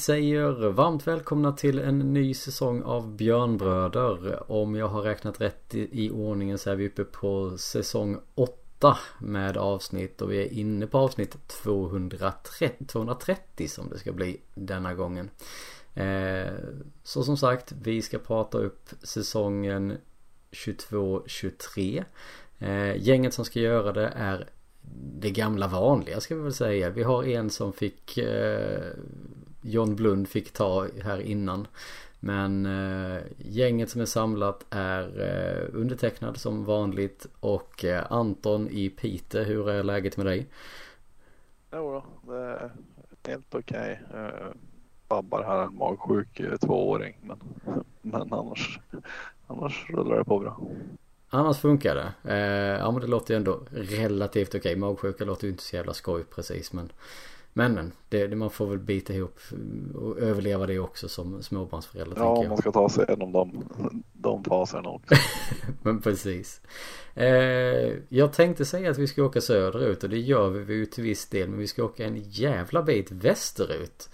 Vi säger varmt välkomna till en ny säsong av Björnbröder. Om jag har räknat rätt i, i ordningen så är vi uppe på säsong 8 med avsnitt och vi är inne på avsnitt 230, 230 som det ska bli denna gången. Eh, så som sagt, vi ska prata upp säsongen 22-23. Eh, gänget som ska göra det är det gamla vanliga ska vi väl säga. Vi har en som fick eh, John Blund fick ta här innan. Men eh, gänget som är samlat är eh, undertecknad som vanligt och eh, Anton i Pite, hur är läget med dig? Jo då, det är helt okej. Okay. Uh, babbar här en magsjuk uh, tvååring men, men annars, annars rullar det på bra. Annars funkar det. Eh, ja men det låter ju ändå relativt okej. Okay. Magsjuka låter ju inte så jävla skoj precis men men men, det, det, man får väl bita ihop och överleva det också som småbarnsförälder. Ja, man ska ta sig igenom de, de faserna också. men precis. Eh, jag tänkte säga att vi ska åka söderut och det gör vi ju till viss del. Men vi ska åka en jävla bit västerut.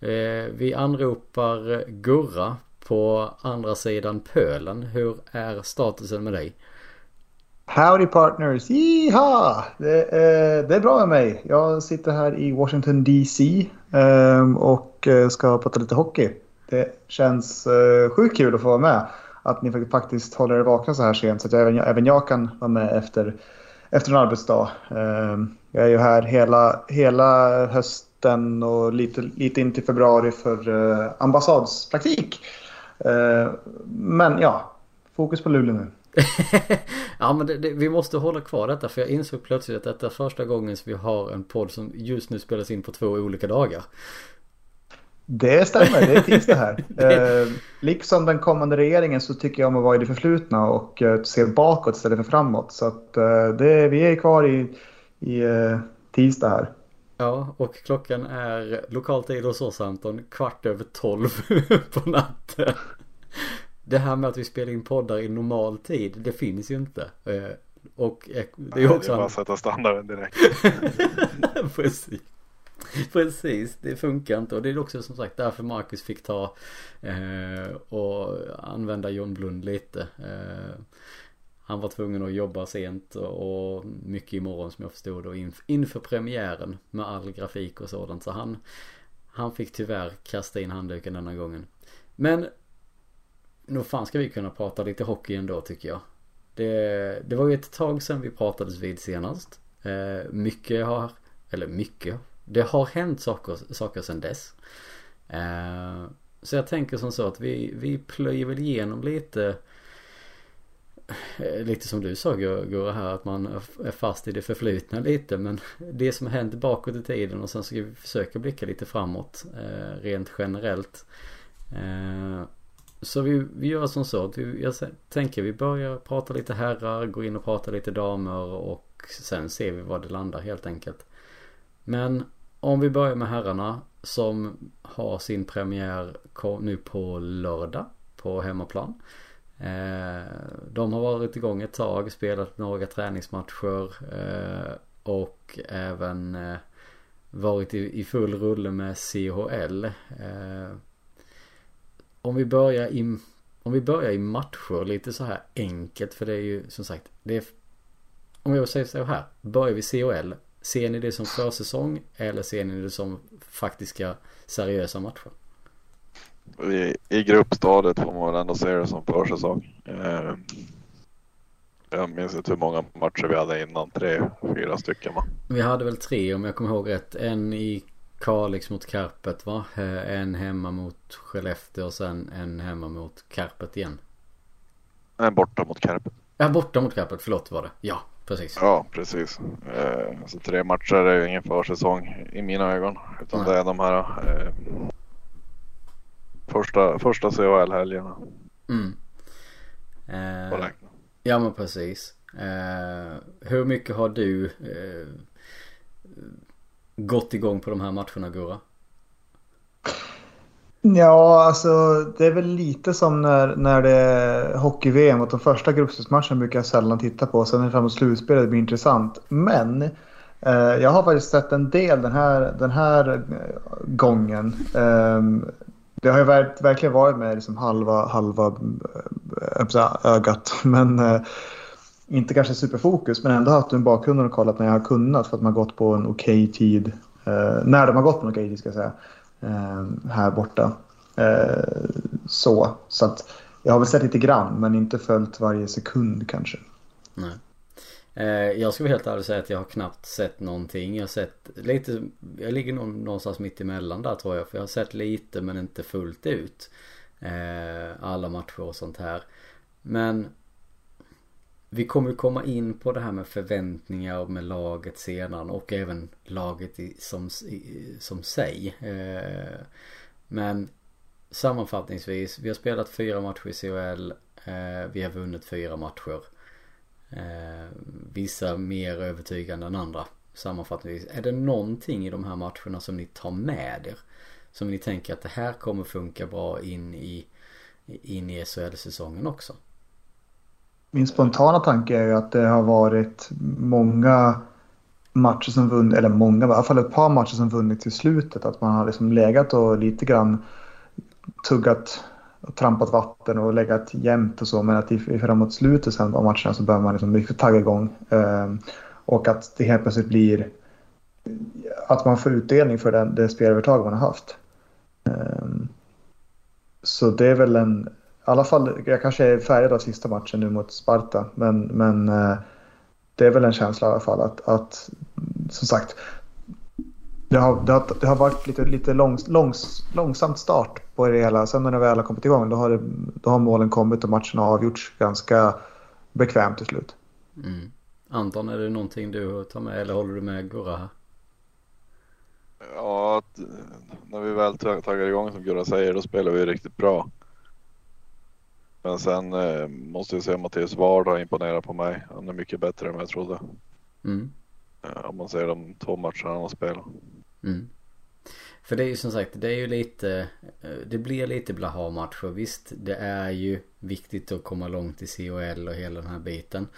Eh, vi anropar Gurra på andra sidan pölen. Hur är statusen med dig? Howdy partners! Jiha! Det, eh, det är bra med mig. Jag sitter här i Washington DC ehm, eh, och ska prata lite hockey. Det känns eh, sjukt kul att få vara med. Att ni faktiskt håller er vakna så här sent så att även, även jag kan vara med efter, efter en arbetsdag. Eh, jag är ju här hela, hela hösten och lite, lite in till februari för eh, ambassadspraktik. Eh, men ja, fokus på Luleå nu. ja men det, det, vi måste hålla kvar detta för jag insåg plötsligt att detta är första gången som vi har en podd som just nu spelas in på två olika dagar. Det stämmer, det är tisdag här. eh, liksom den kommande regeringen så tycker jag om att vara i det förflutna och eh, se bakåt istället för framåt. Så att eh, det, vi är kvar i, i eh, tisdag här. Ja, och klockan är lokal tid hos oss Anton kvart över tolv på natten. Det här med att vi spelar in poddar i normal tid, det finns ju inte. Eh, och det är också... Det är bara att sätta standarden direkt. Precis. Precis, det funkar inte och det är också som sagt därför Marcus fick ta eh, och använda John Blund lite. Eh, han var tvungen att jobba sent och mycket imorgon som jag förstod då inför premiären med all grafik och sådant. Så han, han fick tyvärr kasta in handduken denna gången. Men nog fan ska vi kunna prata lite hockey ändå tycker jag. Det, det var ju ett tag sedan vi pratades vid senast. Eh, mycket har, eller mycket, det har hänt saker, saker sedan dess. Eh, så jag tänker som så att vi, vi plöjer väl igenom lite eh, lite som du sa Gurra här att man är fast i det förflutna lite men det som har hänt bakåt i tiden och sen ska vi försöka blicka lite framåt eh, rent generellt. Eh, så vi, vi gör som så att vi, jag tänker vi börjar prata lite herrar, går in och pratar lite damer och sen ser vi var det landar helt enkelt. Men om vi börjar med herrarna som har sin premiär nu på lördag på hemmaplan. Eh, de har varit igång ett tag, spelat några träningsmatcher eh, och även eh, varit i full rulle med CHL. Om vi börjar i om vi börjar i matcher lite så här enkelt för det är ju som sagt det är, Om jag säger så här. Börjar vi CHL. Ser ni det som försäsong eller ser ni det som faktiska seriösa matcher? i, i gruppstadiet får man väl ändå se det som försäsong. Eh, jag minns inte hur många matcher vi hade innan. Tre, fyra stycken va? Vi hade väl tre om jag kommer ihåg rätt. En i Kalix mot Karpet va? Eh, en hemma mot Skellefteå och sen en hemma mot Karpet igen. En borta mot Karpet. Ja, borta mot Karpet. Förlåt var det. Ja, precis. Ja, precis. Eh, så tre matcher är ju ingen försäsong i mina ögon. Utan Nej. det är de här eh, Första, första CHL-helgerna. Mm. Eh, ja men precis. Eh, hur mycket har du gått igång på de här matcherna Gurra? Ja, alltså det är väl lite som när, när det är hockey-VM. Att de första gruppspelsmatcherna brukar jag sällan titta på. Sen är det framåt slutspelet det blir intressant. Men Eh, jag har faktiskt sett en del den här, den här eh, gången. Eh, det har ju verkligen varit med liksom halva, halva eh, ögat. Men eh, inte kanske superfokus, men ändå haft en bakgrund och kollat när jag har kunnat för att man har gått på en okej okay tid. Eh, när de har gått på en okej okay tid ska jag säga. Eh, här borta. Eh, så, så att jag har väl sett lite grann men inte följt varje sekund kanske. Nej. Eh, jag ska vara helt ärlig och säga att jag har knappt sett någonting. Jag har sett lite, jag ligger nog någonstans mitt emellan där tror jag. För jag har sett lite men inte fullt ut. Eh, alla matcher och sånt här. Men vi kommer komma in på det här med förväntningar med laget sedan och även laget i, som, i, som sig. Eh, men sammanfattningsvis, vi har spelat fyra matcher i CHL. Eh, vi har vunnit fyra matcher. Eh, vissa mer övertygande än andra. Sammanfattningsvis. Är det någonting i de här matcherna som ni tar med er? Som ni tänker att det här kommer funka bra in i, in i SHL-säsongen också? Min spontana tanke är ju att det har varit många matcher som vunnit, eller många, i alla fall ett par matcher som vunnit till slutet. Att man har liksom legat och lite grann tuggat och trampat vatten och legat jämnt och så. Men att i, framåt slutet sen av matcherna så börjar man liksom riktigt tagga igång. Ehm, och att det helt plötsligt blir att man får utdelning för den, det spelövertag man har haft. Ehm, så det är väl en, i alla fall, jag kanske är färgad av sista matchen nu mot Sparta. Men, men uh, det är väl en känsla i alla fall att, att som sagt, det har, det har, det har varit lite, lite långs, långs, långsamt start på det hela. Sen när det väl har kommit igång då har, det, då har målen kommit och matcherna har avgjorts ganska bekvämt till slut. Mm. Anton, är det någonting du tar med eller håller du med Gurra här? Ja, att, när vi väl taggar igång som Gurra säger då spelar vi riktigt bra. Men sen eh, måste jag säga att Mattias Ward har imponerat på mig. Han är mycket bättre än vad jag trodde. Mm. Om man ser de två matcherna han har spelat. Mm. För det är ju som sagt, det är ju lite eh, Det blir lite blaha-matcher. Visst, det är ju viktigt att komma långt i COL och hela den här biten.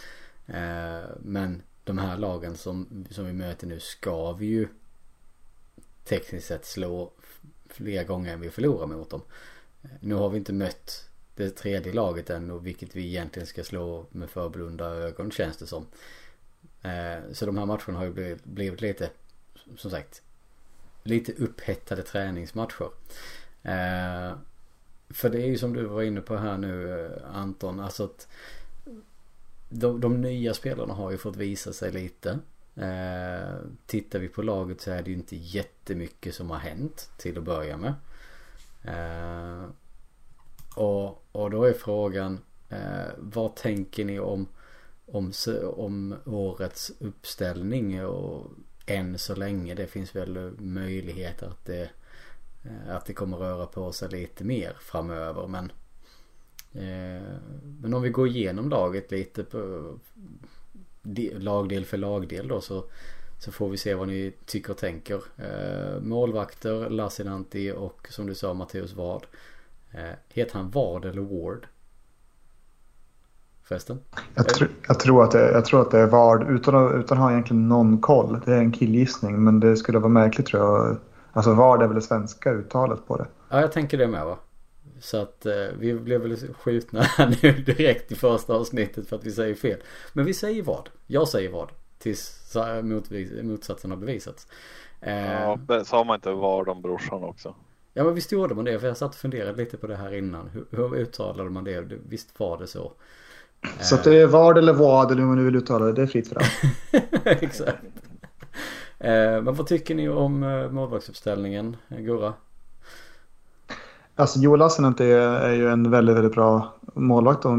Eh, men de här lagen som, som vi möter nu ska vi ju tekniskt sett slå fler gånger än vi förlorar mot dem. Eh, nu har vi inte mött det tredje laget än och vilket vi egentligen ska slå med förblunda ögon känns det som. Eh, så de här matcherna har ju blivit, blivit lite, som sagt, lite upphettade träningsmatcher. Eh, för det är ju som du var inne på här nu eh, Anton, alltså att de, de nya spelarna har ju fått visa sig lite. Eh, tittar vi på laget så är det ju inte jättemycket som har hänt till att börja med. Eh, och, och då är frågan eh, vad tänker ni om, om, om årets uppställning och än så länge. Det finns väl möjlighet att det, eh, att det kommer röra på sig lite mer framöver. Men, eh, men om vi går igenom laget lite på lagdel för lagdel då så, så får vi se vad ni tycker och tänker. Eh, målvakter, Lassinantti och som du sa Matteus Ward heter han Ward eller Ward? förresten? Jag, tr jag, tror att det, jag tror att det är Vard utan att, utan att ha egentligen någon koll. Det är en killgissning men det skulle vara märkligt tror jag. Alltså Vard är väl det svenska uttalet på det. Ja jag tänker det med va. Så att eh, vi blev väl skjutna nu direkt i första avsnittet för att vi säger fel. Men vi säger vad. Jag säger vad. Tills mot, motsatsen har bevisats. Eh, ja, sa man inte vad om brorsan också? Ja men visst gjorde man det. För jag satt och funderade lite på det här innan. Hur, hur uttalade man det? Visst var det så. Så att det är vad eller vad eller hur man nu vill uttala det. Det är fritt fram. Exakt. Eh, men vad tycker ni om eh, målvaktsuppställningen, Gurra? Alltså Joel Lassinantti är ju en väldigt, väldigt bra målvakt och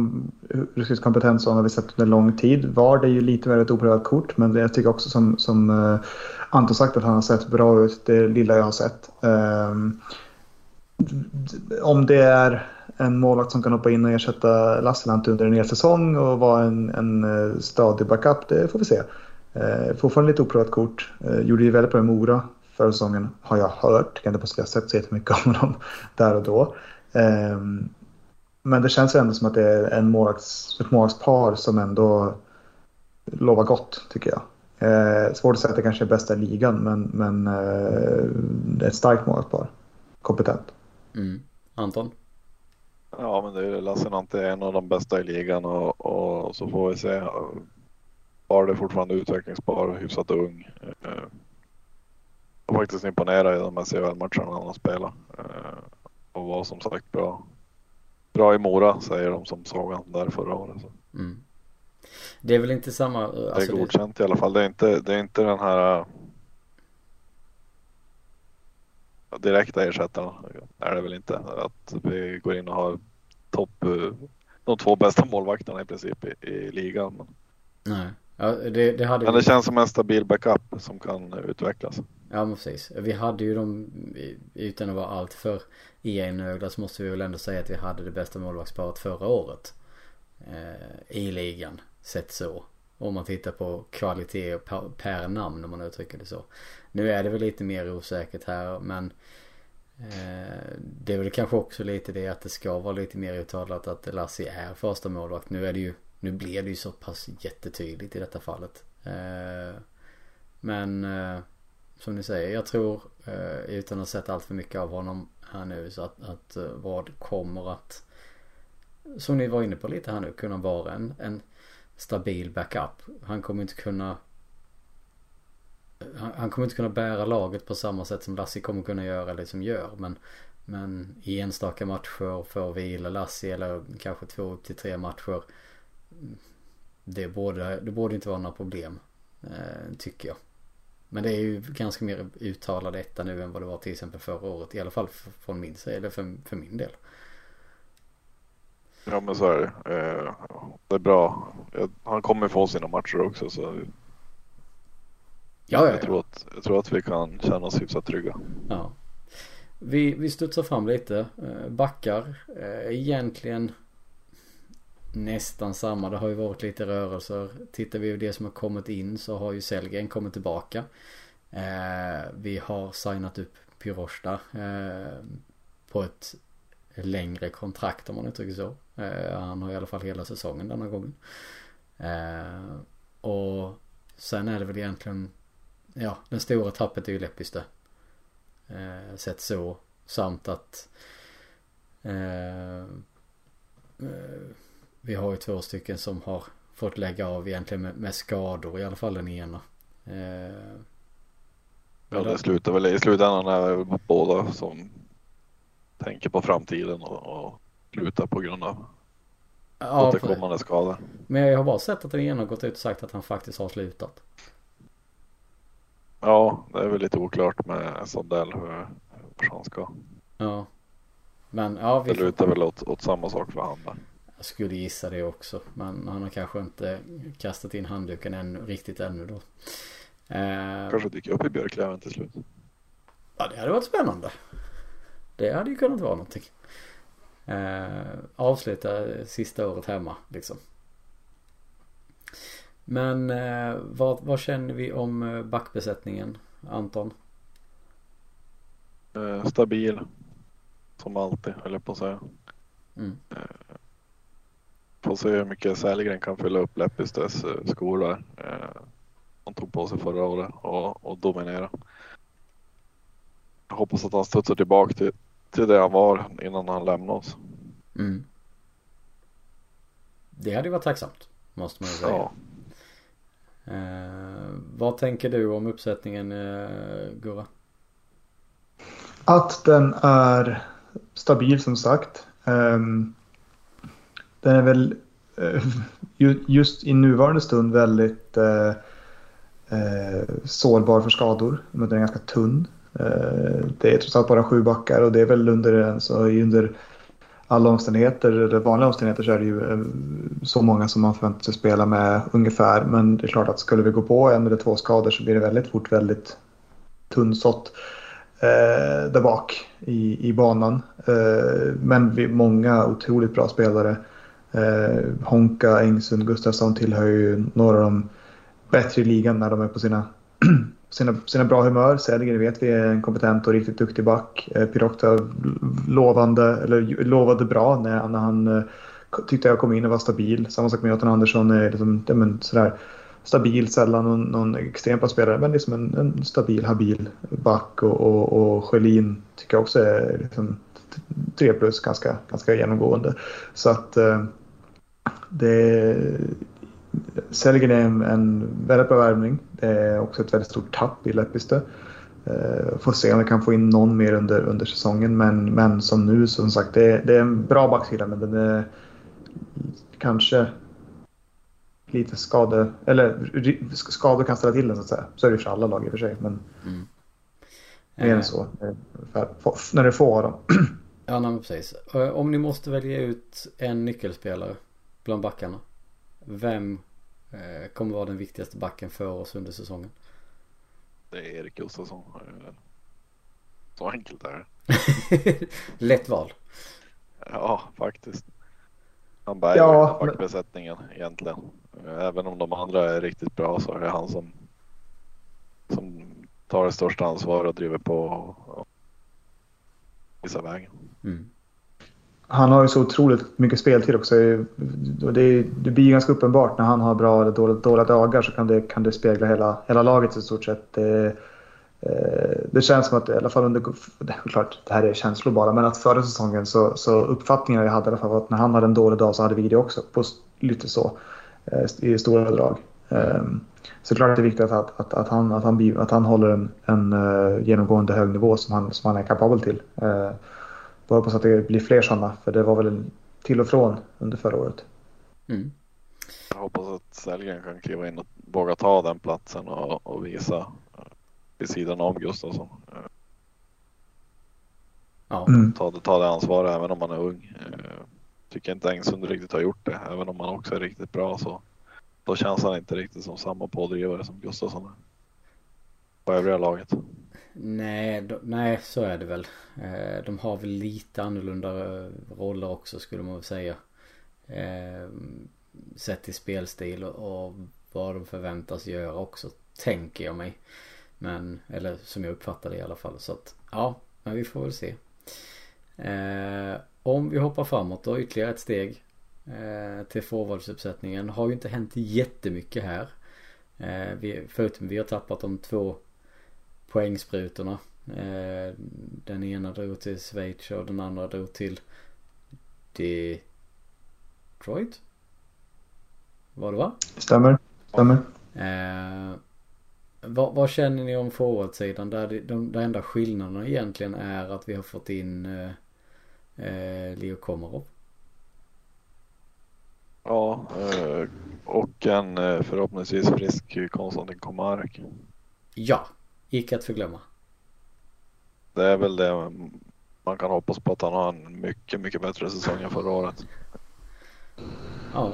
ruskigt kompetens som har vi sett under lång tid. Vard är ju lite mer ett oprövat kort men jag tycker också som, som Anton sagt att han har sett bra ut det lilla jag har sett. Um, om det är en målvakt som kan hoppa in och ersätta Lasselant under en hel säsong och vara en, en eh, stadig backup, det får vi se. Eh, fortfarande lite oprövat kort. Eh, gjorde ju väldigt bra i Mora förra säsongen, har jag hört. Kan inte påstå att jag sett så jättemycket av honom där och då. Eh, men det känns ändå som att det är en målvakts, ett målvaktspar som ändå lovar gott, tycker jag. Eh, svårt att säga att det kanske är bästa ligan, men, men eh, det är ett starkt målvaktspar. Kompetent. Mm. Anton? Ja, men det är Lassinantti är en av de bästa i ligan och, och så får vi se. Var det fortfarande utvecklingsbar hyfsat ung. Eh, och faktiskt imponerad i de här CHL-matcherna han har spelat. Eh, och var som sagt bra. Bra i Mora säger de som såg honom där förra året. Mm. Det är väl inte samma... Det är alltså godkänt det... i alla fall. Det är inte, det är inte den här äh, direkta ersättaren. är det väl inte. Att vi går in och har topp, äh, de två bästa målvakterna i princip i, i ligan. Men, Nej. Ja, det, det hade men vi- det känns som en stabil backup som kan utvecklas. Ja men precis. Vi hade ju dem, utan att vara allt för enögda så måste vi väl ändå säga att vi hade det bästa målvaktsparet förra året. Eh, I ligan, sett så. Om man tittar på kvalitet per namn om man uttrycker det så. Nu är det väl lite mer osäkert här men eh, Det är väl kanske också lite det att det ska vara lite mer uttalat att Lassie är första målvakt. Nu är det ju Nu blir det ju så pass jättetydligt i detta fallet. Eh, men eh, som ni säger, jag tror eh, utan att ha sett allt för mycket av honom här nu så att, att eh, vad kommer att som ni var inne på lite här nu kunna vara en, en stabil backup. Han kommer inte kunna han, han kommer inte kunna bära laget på samma sätt som Lassie kommer kunna göra eller som gör men men i enstaka matcher får vila Lassie eller kanske två upp till tre matcher det borde, det borde inte vara några problem eh, tycker jag. Men det är ju ganska mer uttalad etta nu än vad det var till exempel förra året. I alla fall från min sida, eller för, för min del. Ja men så är det. Eh, det är bra. Jag, han kommer få sina matcher också så Ja, ja, jag, ja. tror att, jag tror att vi kan känna oss hyfsat trygga. ja. Vi, vi studsar fram lite. eh, Backar. eh, Egentligen nästan samma. Det har ju varit lite rörelser. Tittar vi på det som har kommit in så har ju Sellgren kommit tillbaka. Eh, Vi har signat upp Pyrosta eh, på ett längre kontrakt om man uttrycker så. Han har i alla fall hela säsongen denna gången. Och sen är det väl egentligen Ja, den stora tappet är ju Lepistö. Eh, sett så. Samt att eh, eh, vi har ju två stycken som har fått lägga av egentligen med, med skador. I alla fall den ena. Eh, Ja, det slutar väl i slutändan är det båda som tänker på framtiden och, och slutar på grund av ja, återkommande skador. men jag har bara sett att den ena har gått ut och sagt att han faktiskt har slutat. Ja, det är väl lite oklart med Sandell hur, hur han ska. Ja. Men ja, vi Det lutar väl åt, åt samma sak för han där. Jag skulle gissa det också. Men han har kanske inte kastat in handduken ännu, riktigt ännu då. Eh, Kanske dyker upp i Björklöven till slut. Ja, det hade varit spännande. Det hade ju kunnat vara någonting. Eh, avsluta sista året hemma liksom. Men eh, vad, vad känner vi om eh, backbesättningen, Anton? Eh, stabil. Som alltid, höll jag på att säga. Mm. Får se hur mycket Säljgren kan fylla upp Leppistös eh, skor där. Eh, han tog på sig förra året och, och dominera. Jag hoppas att han studsar tillbaka till, till det han var innan han lämnade oss. Mm. Det hade varit tacksamt, måste man ju säga. Ja. Eh, vad tänker du om uppsättningen, eh, Gurra? Att den är stabil som sagt. Eh, den är väl eh, ju- just i nuvarande stund väldigt eh, eh, sårbar för skador. Men den är ganska tunn. Eh, det är trots allt bara sju backar och det är väl under, alltså, under alla omständigheter, eller vanliga omständigheter så är det ju eh, så många som man förväntar sig spela med ungefär. Men det är klart att skulle vi gå på en eller två skador så blir det väldigt fort väldigt tunnsått eh, där bak i, i banan. Eh, men vi, många otroligt bra spelare. Eh, Honka, Engsund, Gustafsson tillhör ju några av de bättre i ligan när de är på sina, sina, sina bra humör. Sellgren vet vi är en kompetent och riktigt duktig back. Eh, Pirokta lovande, eller lovade bra när, när han eh, tyckte jag kom in och var stabil. Samma sak med Jonathan Andersson. Är liksom, ja, men, sådär, stabil, sällan någon, någon extremt bra spelare. Men liksom en, en stabil, habil back. Och, och, och Sjölin tycker jag också är liksom 3 plus ganska, ganska genomgående. Så att eh, det... Sellgren är en, en väldigt bra värvning. Det är också ett väldigt stort tapp i Lepistö. Uh, får se om vi kan få in någon mer under, under säsongen. Men, men som nu, som sagt, det är, det är en bra backsida men den är kanske lite skade... Eller skador kan ställa till den så att säga. Så är det för alla lag i och för sig. Men mm. mer än eh. så. När det är få av dem. Ja, nej, precis. Eh, om ni måste välja ut en nyckelspelare bland backarna. Vem eh, kommer vara den viktigaste backen för oss under säsongen? Det är Erik Gustafsson. Så enkelt är det. Lätt val. Ja, faktiskt. Han bär ja, backbesättningen men... egentligen. Även om de andra är riktigt bra så är det han som, som tar det största ansvaret och driver på och visar vägen. Mm. Han har ju så otroligt mycket speltid också. Det, det blir ganska uppenbart när han har bra eller dåliga, dåliga dagar så kan det, kan det spegla hela, hela laget i stort sett. Det, eh, det känns som att i alla fall under... Det är klart, det här är känslor bara, men att förra säsongen så, så uppfattningen jag hade i alla fall var att när han hade en dålig dag så hade vi det också. På lite så. Eh, I stora drag. Ehm, så klart det är viktigt att, att, att, han, att, han, att han håller en, en eh, genomgående hög nivå som han, som han är kapabel till. Jag hoppas att det blir fler sådana, för det var väl en till och från under förra året. Mm. Jag hoppas att Sellgren kan kliva in och våga ta den platsen och, och visa uh, vid sidan av Gustafsson. Ja. Mm. Ta, ta det ansvaret även om man är ung. Tycker inte Engsund riktigt har gjort det, även om han också är riktigt bra så då känns han inte riktigt som samma pådrivare som Gustafsson är. På övriga laget. Nej, de, nej så är det väl. Eh, de har väl lite annorlunda eh, roller också skulle man väl säga. Eh, sett till spelstil och, och vad de förväntas göra också. Tänker jag mig. Men, eller som jag uppfattar det i alla fall. Så att, ja, men vi får väl se. Eh, om vi hoppar framåt då ytterligare ett steg. Eh, till forwardsuppsättningen. Har ju inte hänt jättemycket här. Eh, vi, förutom vi har tappat de två poängsprutorna. Eh, den ena drog till Schweiz och den andra drog till Detroit. Var det va? Stämmer. Stämmer. Eh, vad, vad, känner ni om forwardsidan? Där de, de, de enda skillnaderna egentligen är att vi har fått in eh, eh, Leo Komarov. Ja, eh, och en förhoppningsvis frisk Konstantin Komarek. Ja, icke att förglömma. Det är väl det man kan hoppas på att han har en mycket, mycket bättre säsong än förra året. Ja.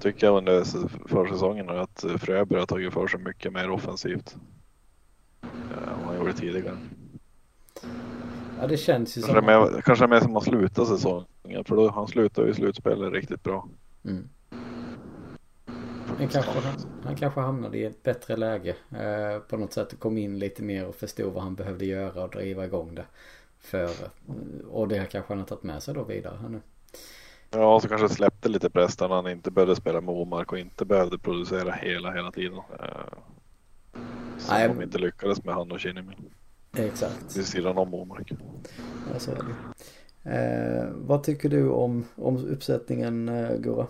Tycker jag under försäsongen att Fröberg har tagit för sig mycket mer offensivt. Eh, än han gjorde tidigare. Ja det känns ju kanske som. Kanske mer som att sluta säsongen för då, han slutar ju slutspelet riktigt bra. Mm. Han kanske, han kanske hamnade i ett bättre läge. Eh, på något sätt kom in lite mer och förstod vad han behövde göra och driva igång det. För, och det kanske han har tagit med sig då vidare här nu. Ja, så kanske släppte lite press när han inte behövde spela med Omark och inte behövde producera hela, hela tiden. Eh, som Nej, de inte lyckades med han och Kinnimin. Exakt. Vid sidan om Omark. Ja, så är det. Eh, vad tycker du om, om uppsättningen eh, Gurra?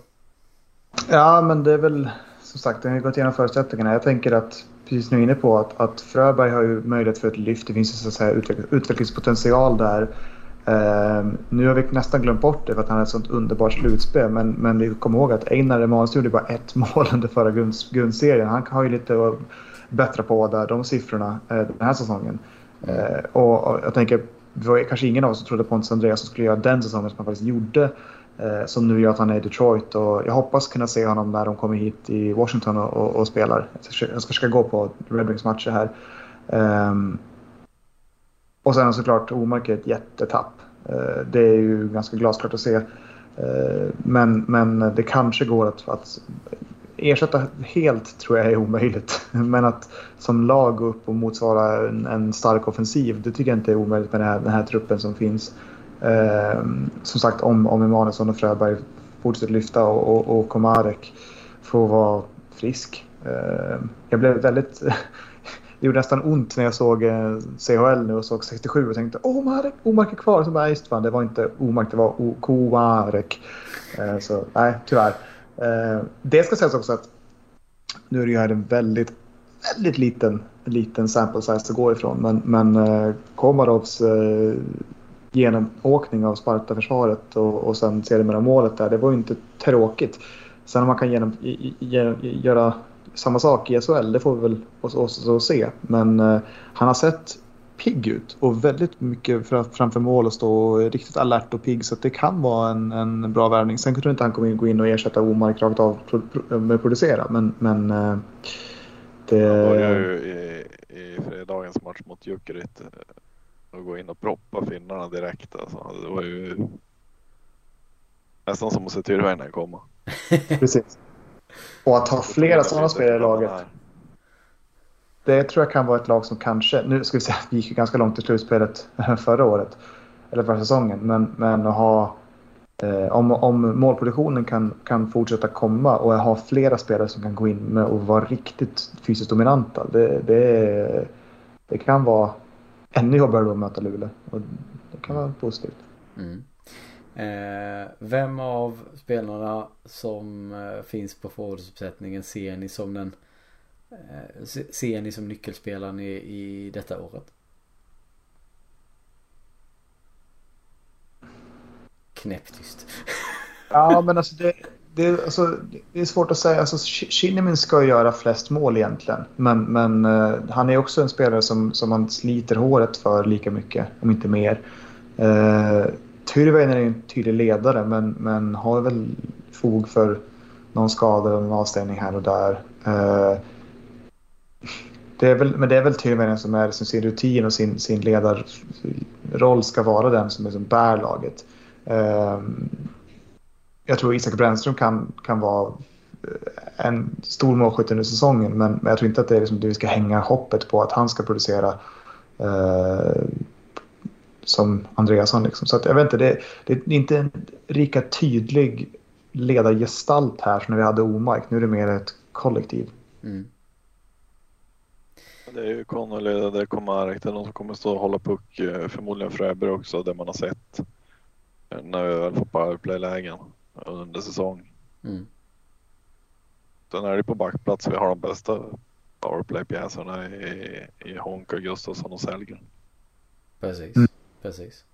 Ja, men det är väl som sagt, den har gått igenom förutsättningarna. Jag tänker att, precis nu inne på att, att Fröberg har ju möjlighet för ett lyft. Det finns ju så att säga utveck utvecklingspotential där. Uh, nu har vi nästan glömt bort det för att han har ett sånt underbart slutspel. Men, men vi kommer ihåg att Einar Emanuelsson gjorde bara ett mål under förra grundserien. Han har ju lite att bättra på där, de siffrorna uh, den här säsongen. Uh, och, och, jag tänker, det var kanske ingen av oss som trodde Pontus Andreas skulle göra den säsongen som han faktiskt gjorde. Eh, som nu gör att han är i Detroit och jag hoppas kunna se honom när de kommer hit i Washington och, och, och spelar. Jag ska, jag ska försöka gå på Red Wings matcher här. Um, och sen såklart Omark är ett jättetapp. Uh, det är ju ganska glasklart att se. Uh, men, men det kanske går att, att ersätta helt tror jag är omöjligt. Men att som lag gå upp och motsvara en, en stark offensiv, det tycker jag inte är omöjligt med den här, den här truppen som finns. Eh, som sagt om, om Emanuelsson och Fröberg fortsätter lyfta och, och, och Komarek får vara frisk Eh, jag blev väldigt... det gjorde nästan ont när jag såg eh, CHL nu och såg 67 och tänkte Omarek, Omarek är kvar. Så bara, just fan, det var inte Omarek, det var Komarek. Eh, så nej, tyvärr. Eh, det ska sägas också att nu är det ju här en väldigt, väldigt liten, liten sample size att gå ifrån. Men, men eh, Komarovs genomåkning av Sparta-försvaret och, och sen sedermera målet där, det var ju inte tråkigt. Sen om man kan genom, göra samma sak i SHL, det får vi väl också se. Men eh, han har sett pigg ut och väldigt mycket framför mål och stå riktigt alert och pigg så det kan vara en, en bra värvning. Sen tror jag inte han kommer gå in och ersätta Omark rakt av med att producera men, men eh, det... Han började ju i, i fredagens match mot Jukurit och gå in och proppa finnarna direkt. Alltså. Det var ju nästan som att se Tyrväinen komma. Precis. Och att ha flera sådana spelare i laget. Det tror jag kan vara ett lag som kanske, nu ska vi säga att vi gick ganska långt i slutspelet förra året. Eller förra säsongen. Men, men att ha, eh, om, om målproduktionen kan, kan fortsätta komma och ha flera spelare som kan gå in med och vara riktigt fysiskt dominanta. Det, det, det kan vara ännu jobbigare att möta Luleå. Och det kan vara positivt. Mm. Eh, vem av spelarna som eh, finns på forwardsuppsättningen ser ni som den eh, Ser ni som nyckelspelaren i, i detta året? Knäpptyst. ja men alltså det, det, alltså det är svårt att säga. Alltså, Kinnimin ska göra flest mål egentligen. Men, men uh, han är också en spelare som, som man sliter håret för lika mycket, om inte mer. Eh, uh, Tyrväinen är en tydlig ledare men, men har väl fog för någon skada eller avstängning här och där. Uh, det är väl, men det är väl Tyrväinen som är som sin rutin och sin, sin ledarroll ska vara den som, liksom bär laget. Uh, jag tror Isak Brännström kan, kan vara eh, en stor målskytt under säsongen men, men jag tror inte att det är liksom det vi ska hänga hoppet på att han ska producera eh, som Andreasson. Liksom. Så att, jag vet inte, det, det är inte en lika tydlig ledargestalt här som när vi hade Omark. Nu är det mer ett kollektiv. Mm. Det är ju Connolly, det kommer Arek, det är någon som kommer stå och hålla puck, eh, förmodligen Fröberg också, det man har sett när vi väl får powerplay-lägen under säsong. Mm. Sen är det på backplats vi har de bästa powerplay-pjäserna i, i Honka, Gustafsson och Sellgren. Precis, mm. precis.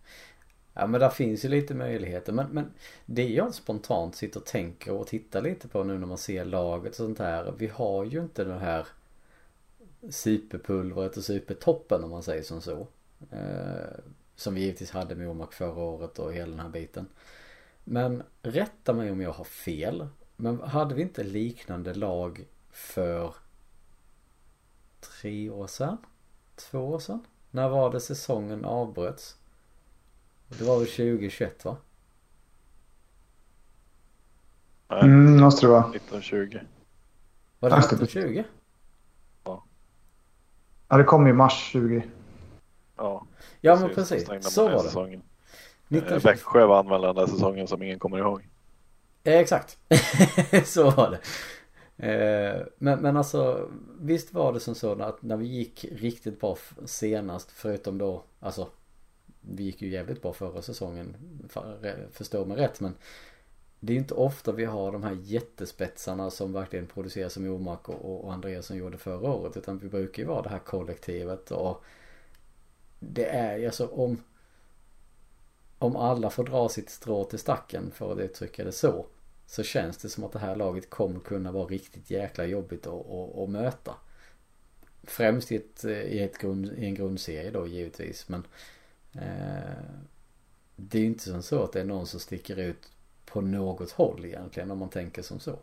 Ja men där finns ju lite möjligheter men, men det jag spontant sitter och tänker och tittar lite på nu när man ser laget och sånt här. Vi har ju inte det här superpulvret och supertoppen om man säger som så. Eh, som vi givetvis hade med Omak förra året och hela den här biten. Men rätta mig om jag har fel. Men hade vi inte liknande lag för tre år sedan? Två år sedan? När var det säsongen avbröts? Det var väl 2021 va? Mm, måste det vara. 1920. Var det 1920? Ja. Ja, det kom i mars 20. Ja. Ja men precis. Så var det. Säsongen. 19... Växjö vann väl den där säsongen som ingen kommer ihåg. Eh, exakt. så var det. Eh, men, men alltså visst var det som så att när vi gick riktigt bra senast förutom då alltså vi gick ju jävligt bra förra säsongen förstå mig rätt men det är inte ofta vi har de här jättespetsarna som verkligen producerar som Omark och, och Andreas som gjorde förra året utan vi brukar ju vara det här kollektivet och det är ju alltså om om alla får dra sitt strå till stacken för att uttrycka det så. Så känns det som att det här laget kommer kunna vara riktigt jäkla jobbigt att, att, att möta. Främst i, ett, i, ett grund, i en grundserie då givetvis men eh, Det är ju inte som så att det är någon som sticker ut på något håll egentligen om man tänker som så.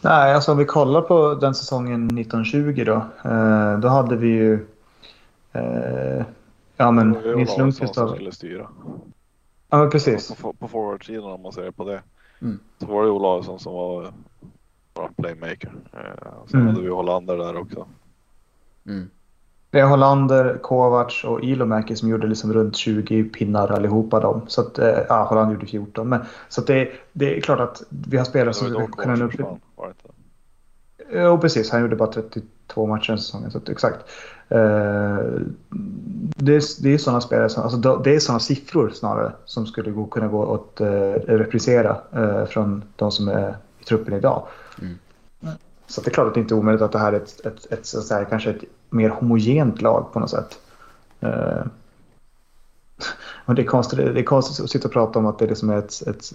Nej, alltså om vi kollar på den säsongen 1920 då. Eh, då hade vi ju eh, Ja men Nils Lundqvist har... skulle styra. Ja men precis. På, på forwardsidan om man ser på det. Mm. Så var det Olausson som var bra playmaker. Eh, sen mm. hade vi Hollander där också. Mm. Det är Hollander, Kovacs och Ilomäki som gjorde liksom runt 20 pinnar allihopa dem. Så att, eh, ja, Hollander gjorde 14. Men, så att det, det är klart att vi har spelare som kan nå upp. Jo, precis. Han gjorde bara 32 matcher den säsongen. Så att, exakt. Eh, det, är, det är sådana spelare som, alltså, det är sådana siffror snarare som skulle gå, kunna gå att eh, reprisera eh, från de som är i truppen idag. Mm. Så det är klart att det inte är omöjligt att det här är ett, ett, ett, ett här, kanske ett mer homogent lag på något sätt. Eh, och det, är konstigt, det är konstigt att sitta och prata om att det är liksom ett, ett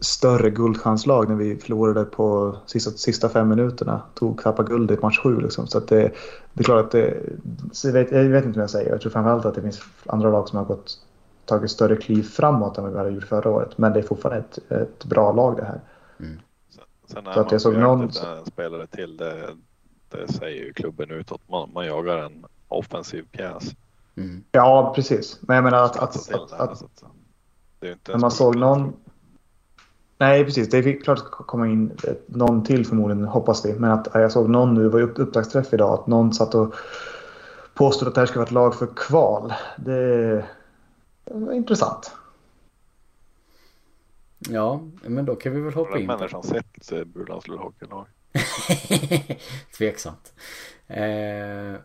större guldchanslag när vi förlorade på sista, sista fem minuterna. Tog tappade guld i match sju. Liksom. Så att det, det är klart att det... Jag vet, jag vet inte vad jag säger. Jag tror framförallt att det finns andra lag som har gått, tagit större kliv framåt än vad vi hade gjort förra året. Men det är fortfarande ett, ett bra lag det här. Mm. Sen, sen så att jag såg någon... en spelare till, det, det säger ju klubben utåt. Man, man jagar en offensiv pjäs. Mm. Ja, precis. Men jag menar att... att, att, att, att det är inte när man såg någon... Nej, precis. Det är klart att komma in någon till förmodligen, hoppas vi. Men att jag såg någon nu, det var ju upptaktsträff idag, att någon satt och påstod att det här ska vara ett lag för kval. Det var intressant. Ja, men då kan vi väl hoppa in. Har människan sett eh, Burlands hockeylag? Tveksamt. Eh,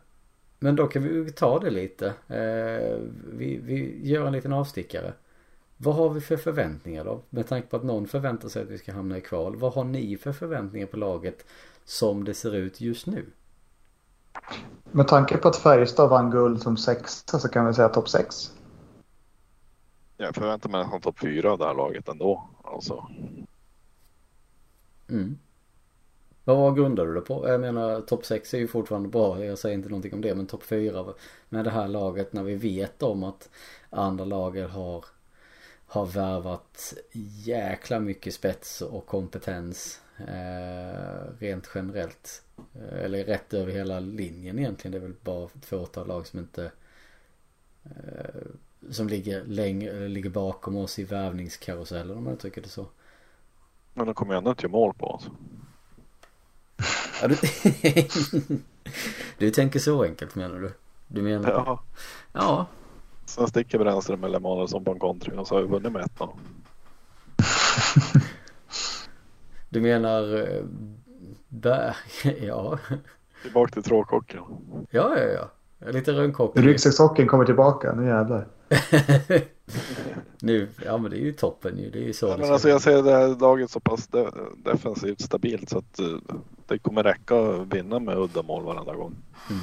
men då kan vi ta det lite. Eh, vi, vi gör en liten avstickare. Vad har vi för förväntningar då? Med tanke på att någon förväntar sig att vi ska hamna i kval. Vad har ni för förväntningar på laget som det ser ut just nu? Med tanke på att Färjestad vann guld som sexa så kan vi säga topp sex. Jag förväntar mig nästan topp fyra av det här laget ändå. Alltså. Mm. Vad grundar du det på? Jag menar topp 6 är ju fortfarande bra. Jag säger inte någonting om det. Men topp 4 med det här laget när vi vet om att andra lager har har värvat jäkla mycket spets och kompetens eh, rent generellt. Eh, eller rätt över hela linjen egentligen. Det är väl bara ett fåtal lag som inte eh, som ligger, längre, ligger bakom oss i värvningskarusellen om man uttrycker det så. Men de kommer ju ändå inte göra mål på oss. Ja, du... du tänker så enkelt menar du? Du menar? Ja. Ja, Sen sticker Brännström eller Emanuelsson på en kontring och så har vi vunnit med 1-0. Du menar eh, Bär, ja. Tillbaka till tråkhockeyn. Ja, ja, ja. Lite rönkhockey. Ryggsäckshockeyn kommer tillbaka, nu jävlar. nu, ja men det är ju toppen ju. Det är ju så. Ja, men alltså jag ser det här laget så pass de defensivt stabilt så att uh, det kommer räcka att vinna med uddamål varenda gång. Mm.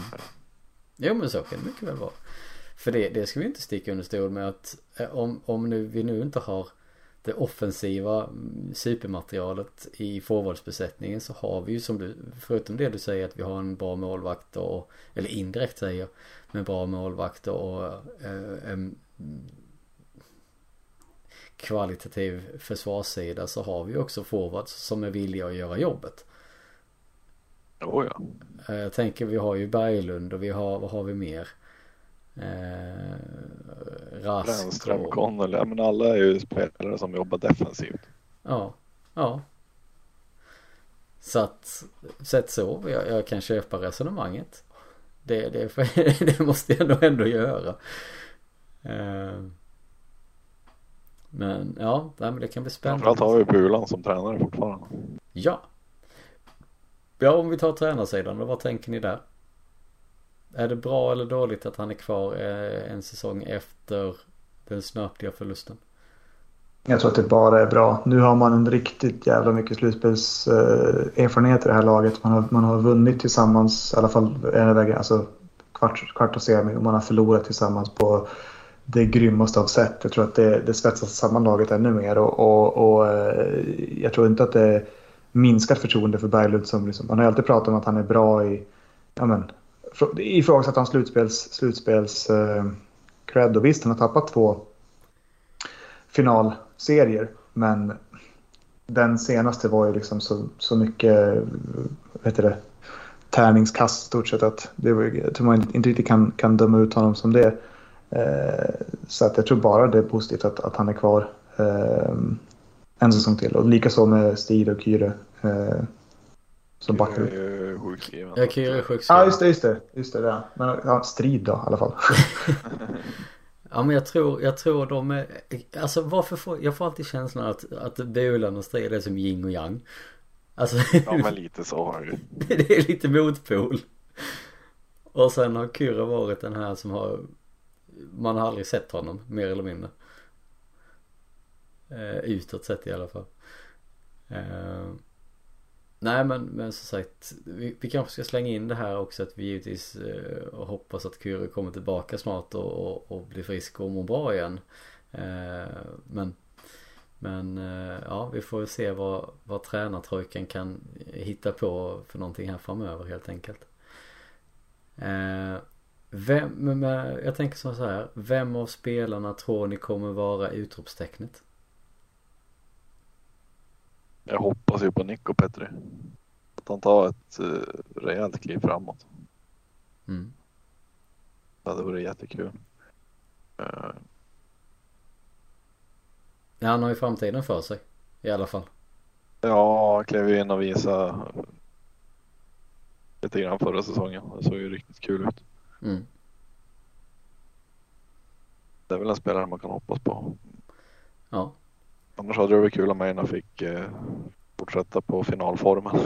Jo men så kan det mycket väl vara. För det, det ska vi inte sticka under stol med att eh, om, om nu, vi nu inte har det offensiva mm, supermaterialet i forwardsbesättningen så har vi ju som du, förutom det du säger att vi har en bra målvakt och, eller indirekt säger, med bra målvakt och eh, en kvalitativ försvarssida så har vi också forwards som är villiga att göra jobbet. Oh ja. Eh, jag tänker vi har ju Berglund och vi har, vad har vi mer? Eh, Rask Brännström, och... Connolly, ja men alla är ju spelare som jobbar defensivt. Ja, ja. Så att, sett så, jag, jag kan köpa resonemanget. Det, det, det måste jag nog ändå göra. Eh, men ja, men det kan bli spännande. Framförallt har vi Bulan som tränare fortfarande. Ja. Ja, om vi tar tränarsidan då, vad tänker ni där? Är det bra eller dåligt att han är kvar eh, en säsong efter den snöpliga förlusten? Jag tror att det bara är bra. Nu har man en riktigt jävla mycket slutspelserfarenhet eh, i det här laget. Man har, man har vunnit tillsammans, i alla fall en vägen, alltså kvart, kvart och semi och man har förlorat tillsammans på det grymmaste av sätt. Jag tror att det, det svetsar samman laget ännu mer och, och, och eh, jag tror inte att det minskar förtroende för Berglund som liksom, man har alltid pratat om att han är bra i ja men, ifrågasatte hans slutspels, slutspels eh, cred och visst han har tappat två finalserier men den senaste var ju liksom så, så mycket vet det, tärningskast stort sett att det var, jag tror man inte riktigt kan, kan döma ut honom som det. Eh, så att jag tror bara det är positivt att, att han är kvar eh, en säsong till och likaså med Stig och Kyre. Eh, som backar upp. sjukskriven. Ja, Kyrie är sjukskriven. Ja, just det, just det. Just det där. Men ja, strid då i alla fall. ja, men jag tror, jag tror de är, alltså varför får, jag får alltid känslan att, att Bulan och Strid är som yin och yang. Alltså, Ja men lite så har det det är lite motpol. Och sen har Kyrre varit den här som har Man har aldrig sett honom mer eller mindre. Eh, utåt sett i alla fall. Eh, nej men, men som sagt vi, vi kanske ska slänga in det här också att vi givetvis eh, hoppas att Kyrre kommer tillbaka snart och, och, och blir frisk och mår bra igen. Eh, men men eh, ja, vi får väl se vad, vad tränartrojkan kan hitta på för någonting här framöver helt enkelt. Eh, vem, men, jag tänker så här. Vem av spelarna tror ni kommer vara utropstecknet? Jag hoppas ju på Nico Petri. Att han tar ett uh, rejält kliv framåt. Mm. Det hade varit jättekul. Uh, Ja, han har ju framtiden för sig. I alla fall. ja, han klev ju in och visade lite grann förra säsongen. Det såg ju riktigt kul ut. Mm. Det är väl en spelare man kan hoppas på. Ja. Annars hade det varit kul om Meina fick eh, fortsätta på finalformen.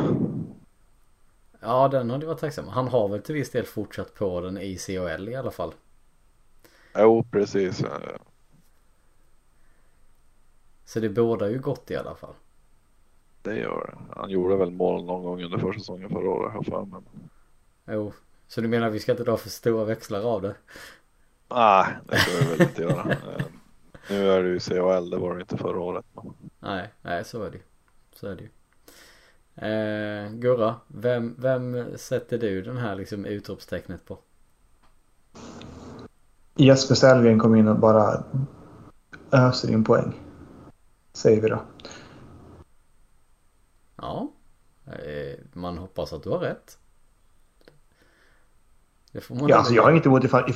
Ja, den hade varit tacksam. Han har väl till viss del fortsatt på den i CHL i alla fall. Jo, precis. Så det bådar ju gott i alla fall. Det gör det. Han gjorde väl mål någon gång under försäsongen förra året har för mig. Jo. Så du menar att vi ska inte dra för stora växlar av det? Nej, det ska vi väl inte göra. Nu är det ju CHL, det var det inte förra året. Nej, nej så är det. Så är det ju. Eh, Gurra, vem, vem sätter du den här liksom utropstecknet på? Jesper Sellgren kommer in och bara öser in poäng. Säger vi då. Ja. Eh, man hoppas att du har rätt. Det får man Ja, alltså jag har inget emot ifall,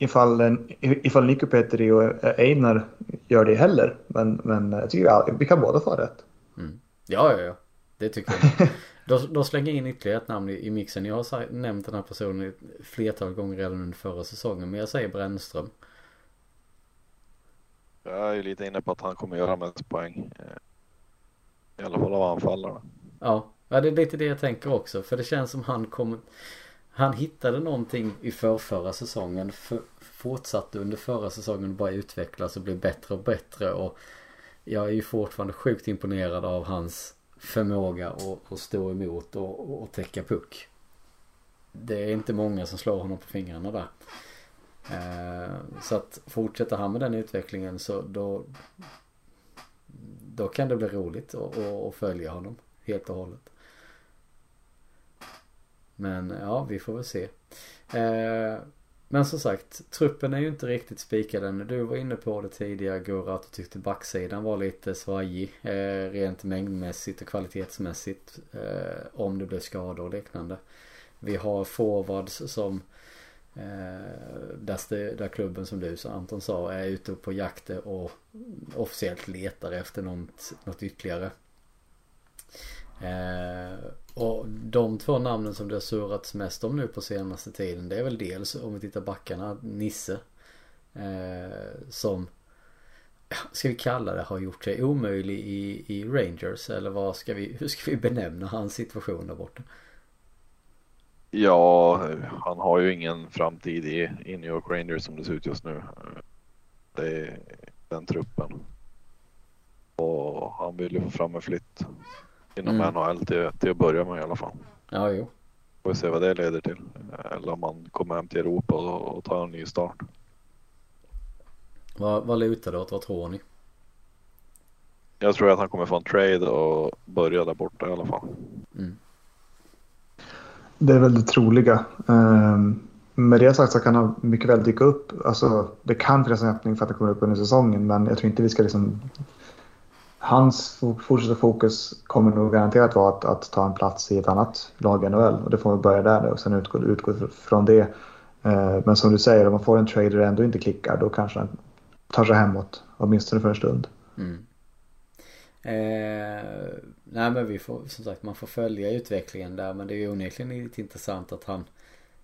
ifall, ifall Nico Petri och Einar gör det heller. Men, men jag tycker ja, vi kan båda få rätt. Mm. Ja, ja, ja. Det tycker jag. Då, då slänger jag in ytterligare ett namn i, i mixen. Jag har nämnt den här personen ett flertal gånger redan under förra säsongen. Men jag säger Brännström. Jag är ju lite inne på att han kommer göra mest poäng. eh, I alla fall av anfallarna. Ja, ja det är lite det jag tänker också. För det känns som han kommer... Han hittade någonting i förrförra säsongen. För, fortsatte under förra säsongen bara utvecklas och bli bättre och bättre. Och jag är ju fortfarande sjukt imponerad av hans förmåga att, att stå emot och, och täcka puck. Det är inte många som slår honom på fingrarna där. Eh, så att fortsätter han med den utvecklingen så då Då kan det bli roligt att, att följa honom helt och hållet. Men ja, vi får väl se. Eh, men som sagt, truppen är ju inte riktigt spikad än. Du var inne på det tidigare Gurra att du tyckte backsidan var lite svajig. Eh, rent mängdmässigt och kvalitetsmässigt. Eh, om det blir skador och liknande. Vi har forwards som eh, där, där klubben som du Anton sa är ute på jakt och officiellt letar efter något, något ytterligare. Eh, och de två namnen som det har surrats mest om nu på senaste tiden det är väl dels om vi tittar backarna Nisse. Eh, som Ska vi kalla det har gjort sig omöjlig i, i Rangers eller vad ska vi, hur ska vi benämna hans situation där borta? Ja, han har ju ingen framtid i, i New York Rangers som det ser ut just nu. Det är den truppen. Och han vill ju få fram en flytt inom Mm. NHL till, till att börja med i alla fall. Ja, jo. Får vi se vad det leder till. Eller om han kommer hem till Europa och, och tar en ny start. Vad, vad lutar det åt? Vad tror ni? Jag tror att han kommer få en trade och börja där borta i alla fall. Mm. Det är väl det troliga. Um, med det sagt så kan han mycket väl dyka upp. Alltså, det kan finnas en öppning för att han kommer upp under säsongen men jag tror inte vi ska liksom... Hans fortsatta fokus kommer nog garanterat vara att, att ta en plats i ett annat lag i NHL och det får vi börja där och sen utgå, utgå från det. Eh, men som du säger, om man får en trader och ändå inte klickar då kanske han tar sig hemåt, åtminstone för en stund. Mm. Eh, nej men vi får som sagt man får följa utvecklingen där men det är ju onekligen lite intressant att han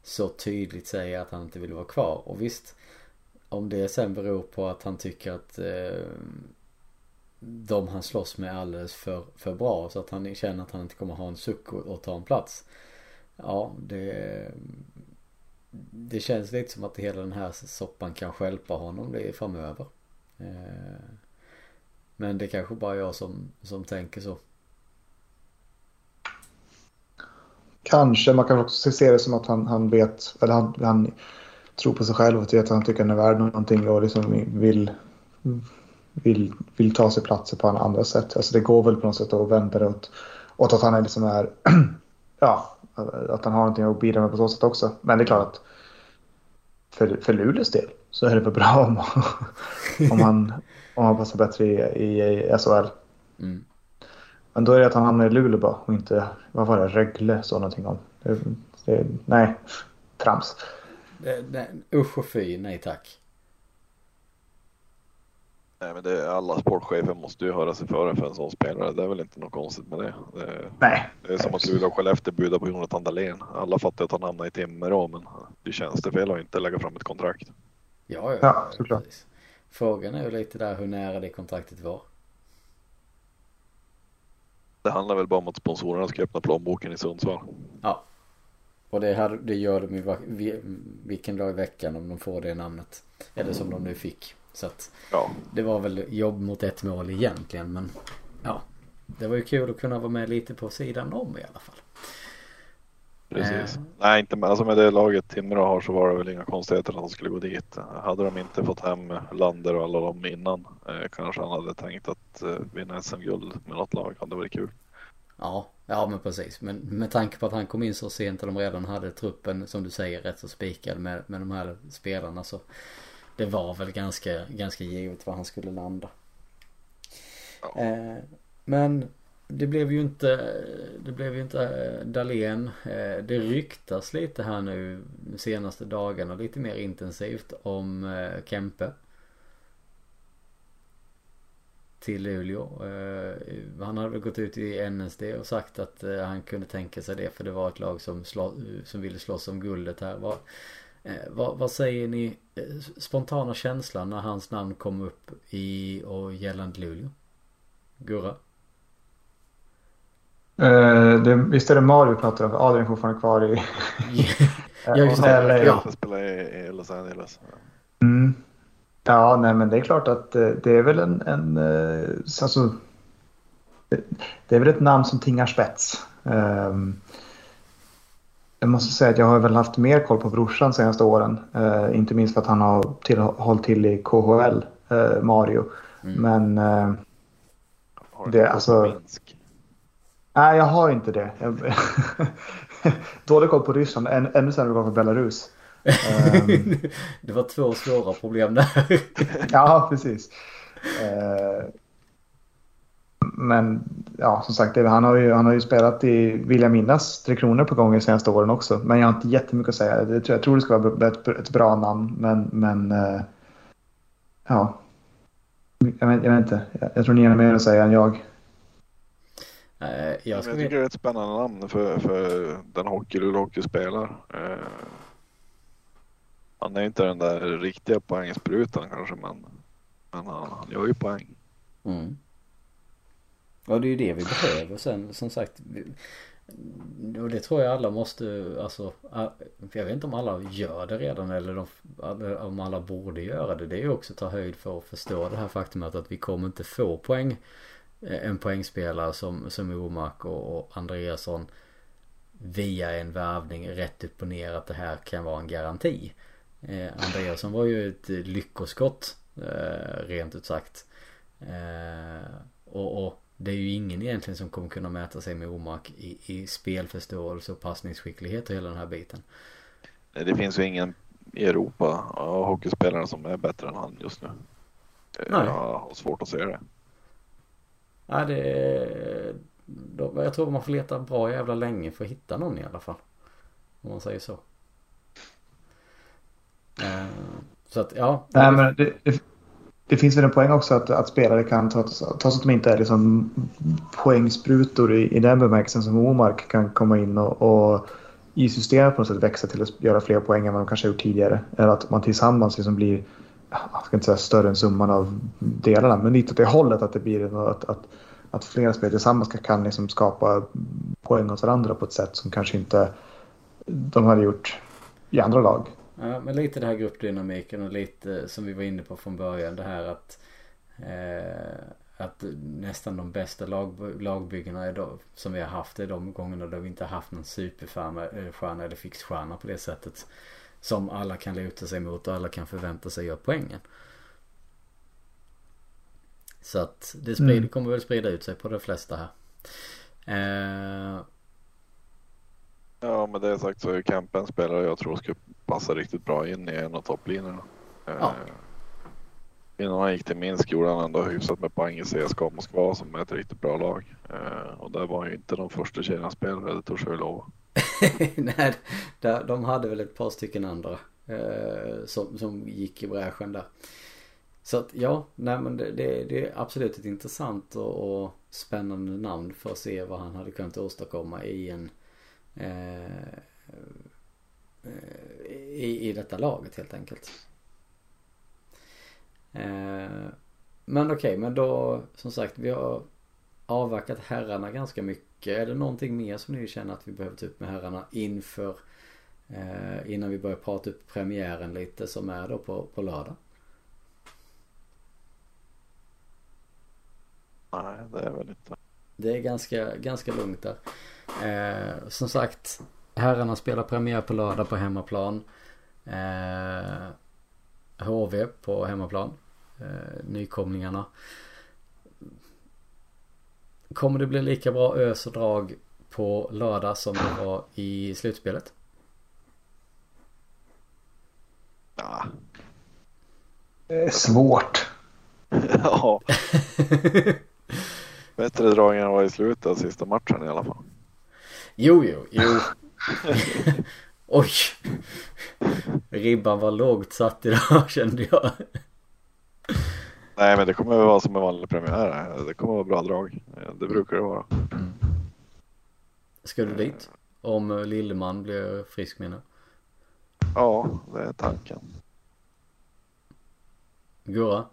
så tydligt säger att han inte vill vara kvar och visst om det sen beror på att han tycker att eh, de han slåss med är alldeles för, för bra så att han känner att han inte kommer ha en suck och, och ta en plats. Ja, det det känns lite som att hela den här soppan kan hjälpa honom det framöver. Eh, men det kanske bara jag som, som tänker så. Kanske, man kan också se det som att han, han vet, eller han, han tror på sig själv och vet att han tycker han är värd någonting och liksom vill, vill, vill ta sig platser på andra sätt. Alltså det går väl på något sätt att vända det åt, åt att han är liksom är, ja, att han har någonting att bidra med på så sätt också. Men det är klart att för, för Luleås del så är det väl bra om, om, han, om han passar bättre i, i, i SHL. Mm. Men då är det att han hamnar i Luleå bara och inte, vad var det, Rögle sa någonting om. Det, det, nej, trams. Det, det, usch och fy, nej tack. Nej men det är, alla sportchefer måste ju höra sig före för en sån spelare. Det är väl inte något konstigt med det. det Nej. Det är som att Luleå och Skellefteå budar på Jonathan Dahlén. Alla fattar att han hamnar i Timrå men det känns det fel att inte lägga fram ett kontrakt. Ja, ja, ja såklart. Frågan är ju lite där hur nära det kontraktet var. Det handlar väl bara om att sponsorerna ska öppna plånboken i Sundsvall. Ja. Och det, här, det gör de ju vilken dag i veckan om de får det namnet. Eller som de nu fick. Så att ja. det var väl jobb mot ett mål egentligen. Men ja, det var ju kul att kunna vara med lite på sidan om i alla fall. Precis. Eh. Nej, inte med, alltså med det laget Timrå har så var det väl inga konstigheter att de skulle gå dit. Hade de inte fått hem Lander och alla dem innan eh, kanske han hade tänkt att eh, vinna SM-guld med något lag. Hade varit kul. Ja, ja men precis. Men med tanke på att han kom in så sent och de redan hade truppen som du säger rätt så spikad med, med de här spelarna så det var väl ganska, ganska givet var han skulle landa. Ja. Eh, men det blev ju inte, det blev ju inte eh, Dahlén. Eh, det ryktas lite här nu de senaste dagarna lite mer intensivt om eh, Kempe. Till Luleå. Han hade väl gått ut i NSD och sagt att han kunde tänka sig det för det var ett lag som, slå, som ville slåss om guldet här. Vad, vad, vad säger ni spontana känslan när hans namn kom upp i och gällande Luleå? Gurra? Uh, det, visst är det Mario vi pratar om? Adrian är fortfarande kvar i... ja, just det. Ja. spelar i, Los Angeles. Mm. Ja, nej men det är klart att det, är väl en... en alltså, det, det, är väl ett namn som tingar spets. Um, jag måste säga att jag har väl haft mer koll på brorsan de senaste åren. Uh, inte minst för att han har till, hållit till i KHL, Mario. Mm. Men... det, alltså... Minsk? Nej, jag har inte det. Dålig koll på Ryssland, än, ännu sämre koll på Belarus. um... det var två svåra problem där. ja, precis. Men ja, som sagt, han har ju, han har ju spelat i, vill jag minnas, Tre Kronor på gång de senaste åren också. Men jag har inte jättemycket att säga. Jag tror, jag tror det ska vara ett, ett bra namn, men, men uh... ja. Jag vet, jag vet inte. Jag, jag tror ni har mer att säga än jag. Eh, jag, jag tycker det är ett spännande namn för, för den hockey Luleå Hockey spelar. Eh, han är inte den där riktiga poängsprutan kanske men, men han, han gör ju poäng. Mm. Ja det är ju det vi behöver sen som sagt. Och det tror jag alla måste, alltså, jag vet inte om alla gör det redan eller de, om alla borde göra det. Det är ju också att ta höjd för att förstå det här faktumet att vi kommer inte få poäng eh, en poängspelare som, som Omark och, och Andreasson via en värvning rätt upp och ner att det här kan vara en garanti. Eh, Andreasson var ju ett lyckoskott eh, rent ut sagt. Eh, och, och, det är ju ingen egentligen som kommer kunna mäta sig med Omark i, i spelförståelse och passningsskicklighet och hela den här biten. Det finns ju ingen i Europa av hockeyspelare som är bättre än han just nu. Nej. Jag har svårt att se det. Ja, det... Då, jag tror man får leta bra jävla länge för att hitta någon i alla fall. Om man säger så. Eh, så att ja. Nej men det, det, det, finns väl en poäng också att, att spelare kan, trots, trots att de inte är liksom poängsprutor i, i den bemärkelsen som Omark kan komma in och, och i systemet på något sätt växa till att göra fler poäng än vad de kanske har gjort tidigare. Eller att man tillsammans liksom blir jag ska inte säga större än summan av delarna, men lite åt det hållet att det blir att, att, att flera spelare tillsammans kan liksom skapa poäng hos varandra på ett sätt som kanske inte de hade gjort i andra lag. Ja, men lite det här gruppdynamiken och lite som vi var inne på från början det här att eh, att nästan de bästa lag, lagbyggena är då, som vi har haft är de gångerna då vi inte har haft någon superstjärna eller fixstjärna på det sättet. Som alla kan luta sig mot och alla kan förvänta sig göra poängen. Så att det sprider, mm. kommer väl sprida ut sig på de flesta här. Eh... Ja med det sagt så är Camp en spelare jag tror skulle passa riktigt bra in i en av topplinjerna. Eh... Ja. Innan han gick till Minsk gjorde han ändå hyfsat med poäng i CSKA Moskva som är ett riktigt bra lag. Eh, och där var han ju inte de första kedjan spelare, det törs jag lova. Nej, de hade väl ett par stycken andra eh, som, som gick i bräschen där. Så att ja, nej men det, det, det är absolut ett intressant och, och, spännande namn för att se vad han hade kunnat åstadkomma i en eh i, i detta laget helt enkelt. Eh, men okej, okay, men då som sagt vi har avverkat herrarna ganska mycket. Är det någonting mer som ni känner att vi behöver ta upp med herrarna inför eh, innan vi börjar prata upp premiären lite som är då på, på lördag? Nej, det är väl inte. Det är ganska, ganska lugnt där. Eh, som sagt, herrarna spelar premiär på lördag på hemmaplan. Eh, HV på hemmaplan eh, nykomlingarna. Kommer det bli lika bra ös och drag på lördag som det var i slutspelet? Ja. Det är svårt. ja. Bättre drag än var i slutet av sista matchen i alla fall. Jo, jo, jo. Oj. Ribban var lågt satt idag kände jag. Nej men det kommer att vara som en vanlig premiär. Det kommer att vara bra drag. Det brukar det vara. Mm. Ska du dit? Om Lilleman blir frisk menar Ja, det är tanken. Gurra?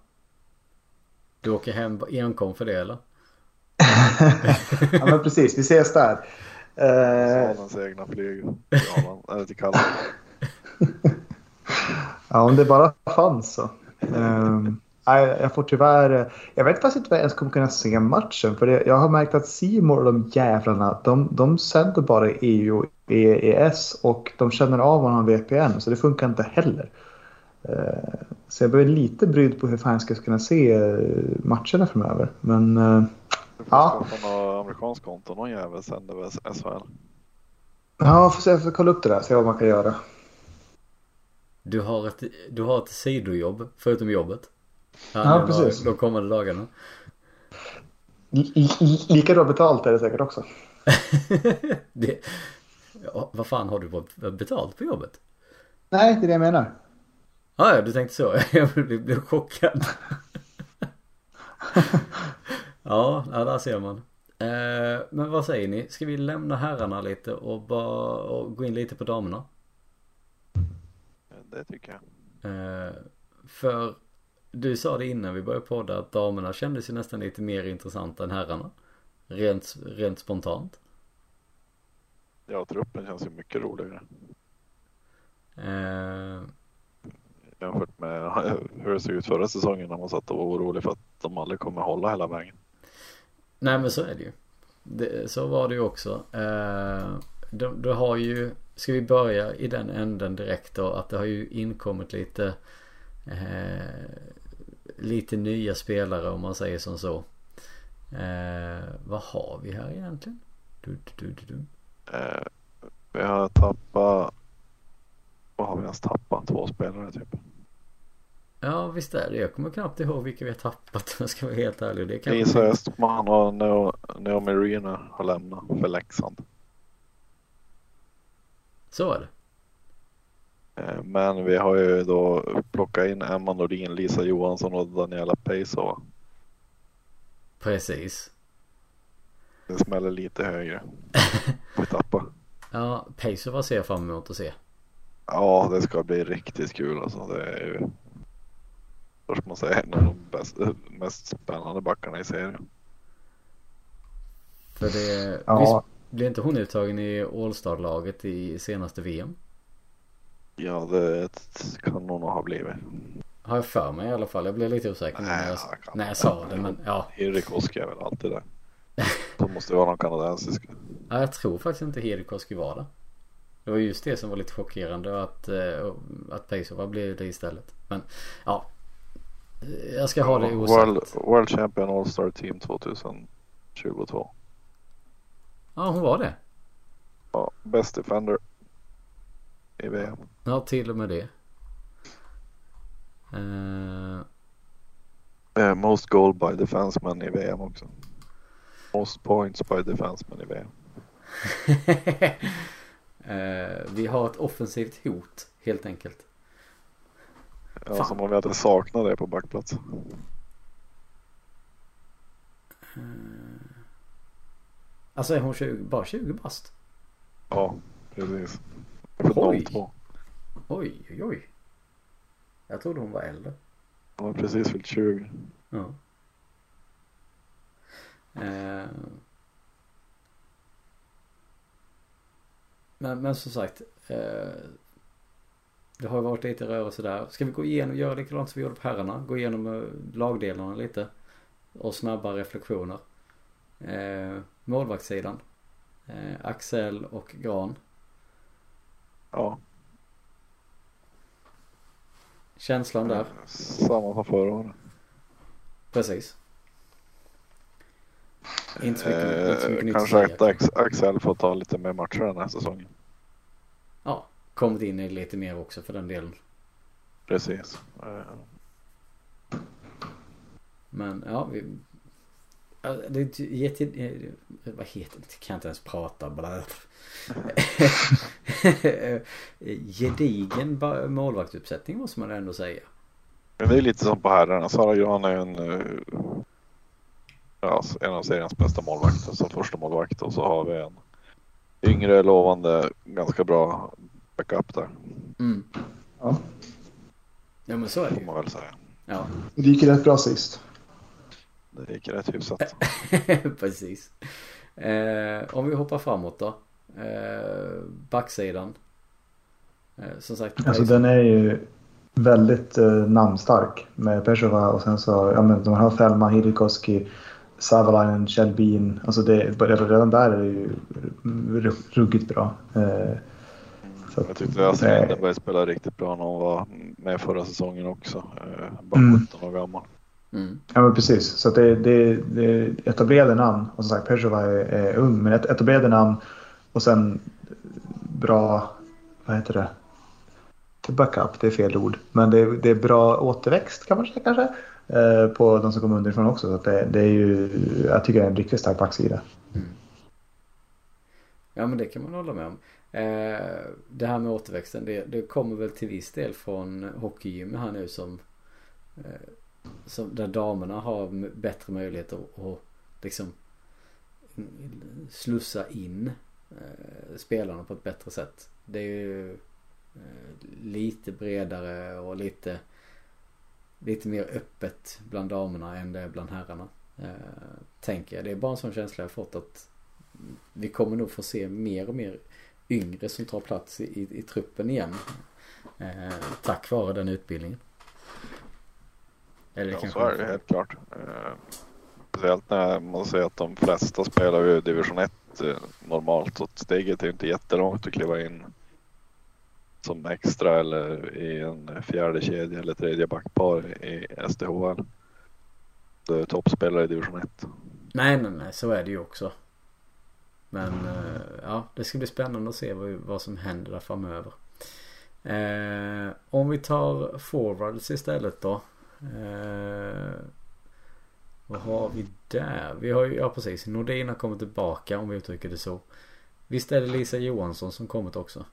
Du åker hem enkom för det eller? ja men precis, vi ses där. Svanens egna flyg. Eller till Kalle. ja om det bara fanns så. Um, jag får tyvärr... Jag vet faktiskt inte vad jag ens kommer kunna se matchen. För det, jag har märkt att Simor och de jävlarna, de, de sänder bara EU och EES och de känner av varandra VPN. Så det funkar inte heller. Eh, så jag blir lite brydd på hur fan jag ska kunna se eh, matcherna framöver. Men... Eh, du får ja. skaffa något amerikanskt konto. Någon jävel sänder väl SHL? Ja, får se, jag får kolla upp det där. Se vad man kan göra. Du har ett, du har ett sidojobb förutom jobbet? Ja, precis. De kommande dagarna. Lika bra betalt är det säkert också. det, ja, vad fan har du betalt på jobbet? Nej, det är det jag menar. Ah, ja, du tänkte så. Jag blev chockad. ja, ja, där ser man. Eh, men vad säger ni? Ska vi lämna herrarna lite och, bara, och gå in lite på damerna? Det tycker jag. Eh, för du sa det innan vi började podda att damerna kändes ju nästan lite mer intressanta än herrarna. Rent, rent spontant. Ja, truppen känns ju mycket roligare. Eh... Jämfört med hur det såg ut förra säsongen när man satt och var orolig för att de aldrig kommer hålla hela vägen. Nej men så är det ju. Det, så var det ju också. Eh, du, har ju, ska vi börja i den änden direkt då, att det har ju inkommit lite eh, lite nya spelare om man säger som så. Eh, vad har vi här egentligen? Du, du, du, eh, vi har tappat, vad har vi ens tappat? Två spelare typ. Ja visst är det. Jag kommer knappt ihåg vilka vi har tappat om jag ska vara helt ärlig. Det kan Isa Östman och Naomi Rena har lämnat för Leksand. Så är det. Eh, men vi har ju då plockat in Emma Nordin, Lisa Johansson och Daniela Peisova. Precis. Det smäller lite högre. Vi tappar. Ja, Peisova ser jag fram emot att se. Ja, det ska bli riktigt kul alltså. Det är ju... Först man säger en av de bäst, mest spännande backarna i serien. För det... Ja. Visst blev inte hon uttagen i All-Star-laget i senaste VM? Ja, det kan hon nog ha blivit. Har jag för mig i alla fall. Jag blev lite osäker när Nej, jag, jag när jag sa det. Men ja. Hirikoski är väl alltid där. Så måste det vara någon kanadensisk. ja. Jag tror faktiskt inte Hirikoski var det. Det var just det som var lite chockerande att, eh, att Pejsova blev det istället. Men ja. Jag ska ha det World, osagt. World Champion All-Star Team 2022. Ja, hon var det. Ja, Best Defender i VM. Ja, till och med det. Eh, Eh, most goal by defenseman i VM också. Most points by defenseman i VM. eh, vi har ett offensivt hot helt enkelt. Ja, Fan. som om vi hade saknat det på backplats. Alltså är hon 20, bara 20 bast? Ja, precis. Oj. 02. Oj, oj, oj. Jag trodde hon var äldre. Hon har precis fyllt 20. Ja. Eh. Men, men som sagt. Eh, det har ju varit lite rörelse där. Ska vi gå igenom, göra likadant som vi gjorde på herrarna? Gå igenom eh, lagdelarna lite. Och snabba reflektioner. Eh, målvaktssidan. Eh, Axel och Gran. Ja, Känslan där. samma som förra året. Precis. Inte så mycket, inte så mycket Eh, nytt att kanske Axel får ta lite mer matcher den här säsongen. Kommit in i lite mer också för den delen. Precis. Men ja, vi... Det är jätte... eh, Vad heter det? Kan inte ens prata. Bla. Gedigen målvaktsuppsättning måste man ändå säga. Men det är lite som på herrarna. Sara Gran är en, eh, ja, en av seriens bästa målvakter som första målvakt och så har vi en yngre lovande ganska bra backup där Mm. Ja. Ja men så är det får ju. man väl säga. Ja, Det gick rätt bra sist. Det gick rätt hyfsat. precis. Eh, om vi hoppar framåt då. Eh, backsidan. Eh, som sagt. Alltså den är ju väldigt eh, namnstark med Pesova och sen så, ja men de har Fällman, Hirikoski, Savalainen, Kjellbin. Alltså det, redan där är det ju ru- ruggigt bra. Eh, att- Jag tyckte Nej. Lindenberg spelade riktigt bra när hon var med förra säsongen också. Eh, Bara Mm. 17 år gammal. Mm. Ja men precis. Så att det, det, det är etablerade namn. Och som sagt Pesova är, är ung men et- etablerade namn. Och sen bra, vad heter det? Backup, det är fel ord. Men det, är- det är bra återväxt kan man säga kanske. Eh, på de som kommer underifrån också. Så att det, det är ju, jag tycker det är en riktigt stark backsida. Ja men det kan man hålla med om. Eh, det här med återväxten det, det kommer väl till viss del från hockeygymmet här nu som, eh, som där damerna har bättre möjligheter att, att liksom slussa in eh, spelarna på ett bättre sätt. Det är ju lite bredare och lite lite mer öppet bland damerna än det är bland herrarna. Tänker jag. Det är bara en sån känsla jag har fått att vi kommer nog få se mer och mer yngre som tar plats i, i, i truppen igen. Eh, tack vare den utbildningen. Eller Ja, kanske så är det helt klart. Eh, Speciellt när man ser att de flesta spelar ju division 1 eh, normalt. Så steget är inte jättelångt att kliva in som extra eller i en fjärde kedja eller tredje backpar i SDHL. Det är toppspelare i division 1. Nej, nej, nej, så är det ju också. Men eh, ja, det ska bli spännande att se vad, vad som händer där framöver. Eh, om vi tar forwards istället då. Eh, vad har vi där? Vi har ju, ja precis, Nordin har kommit tillbaka om vi uttrycker det så. Visst är det Lisa Johansson som kommit också?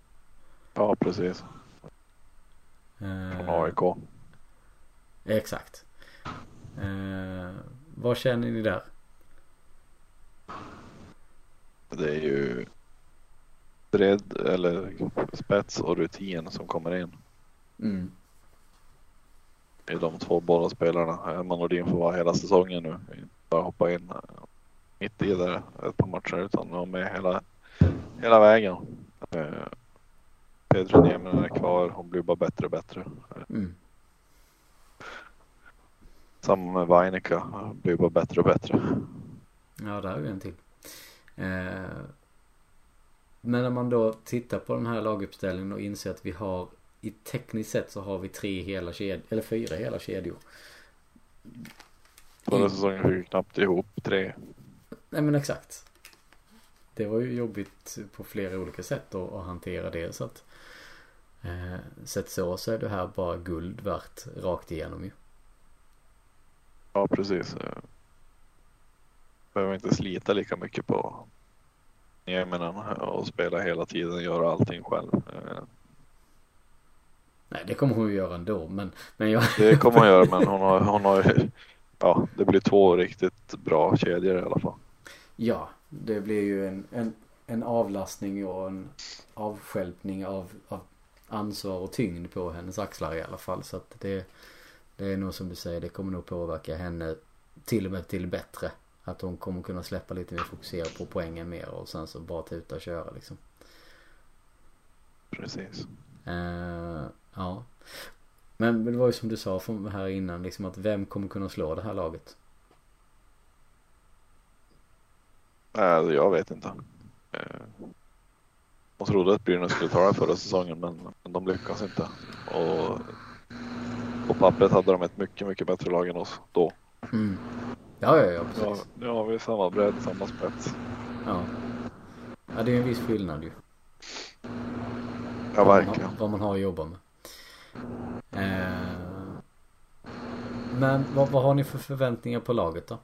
Ja, precis. Eh, Från AIK. Exakt. Eh, vad känner ni där? Det är ju bredd eller spets och rutin som kommer in. Mm. i de två båda spelarna. Emma Nordin får vara hela säsongen nu. Bara hoppa in mitt i där ett par matcher utan vara med hela, hela vägen. Eh, Pedro Nieminen är kvar. Hon blir bara bättre och bättre. Mm. Samma med Vainika. Blir bara bättre och bättre. Ja, där har vi en till. Eh, men när man då tittar på den här laguppställningen och inser att vi har i tekniskt sett så har vi tre hela kedjor, eller fyra hela kedjor. Förra säsongen fick vi knappt ihop tre. Nej men exakt. Det var ju jobbigt på flera olika sätt att, att hantera det så att eh, Sett så så är det här bara guld värt rakt igenom ju. Ja precis. Behöver inte slita lika mycket på Nieminen och spela hela tiden, göra allting själv. Eh, Nej det kommer hon ju göra ändå men, men jag... Det kommer hon göra men hon har, hon har ja det blir två riktigt bra kedjor i alla fall. Ja, det blir ju en, en, en avlastning och en avskälpning av, av ansvar och tyngd på hennes axlar i alla fall. Så att det, det är nog som du säger, det kommer nog påverka henne till och med till bättre. Att hon kommer kunna släppa lite mer, fokusera på poängen mer och sen så bara tuta och köra liksom. Precis. Uh, ja. Men det var ju som du sa här innan liksom att vem kommer kunna slå det här laget? Nej, jag vet inte. Eh, de trodde att Brynäs skulle ta det förra säsongen men, men de lyckas inte. Och på pappret hade de ett mycket, mycket bättre lag än oss då. Mm. Ja, ja, ja, precis. Ja, nu har vi samma bredd, samma spets. Ja. Ja, det är en viss skillnad ju. Ja, vad man verkligen. har, vad man har att jobba med. Eh, men vad, vad har ni för förväntningar på laget då?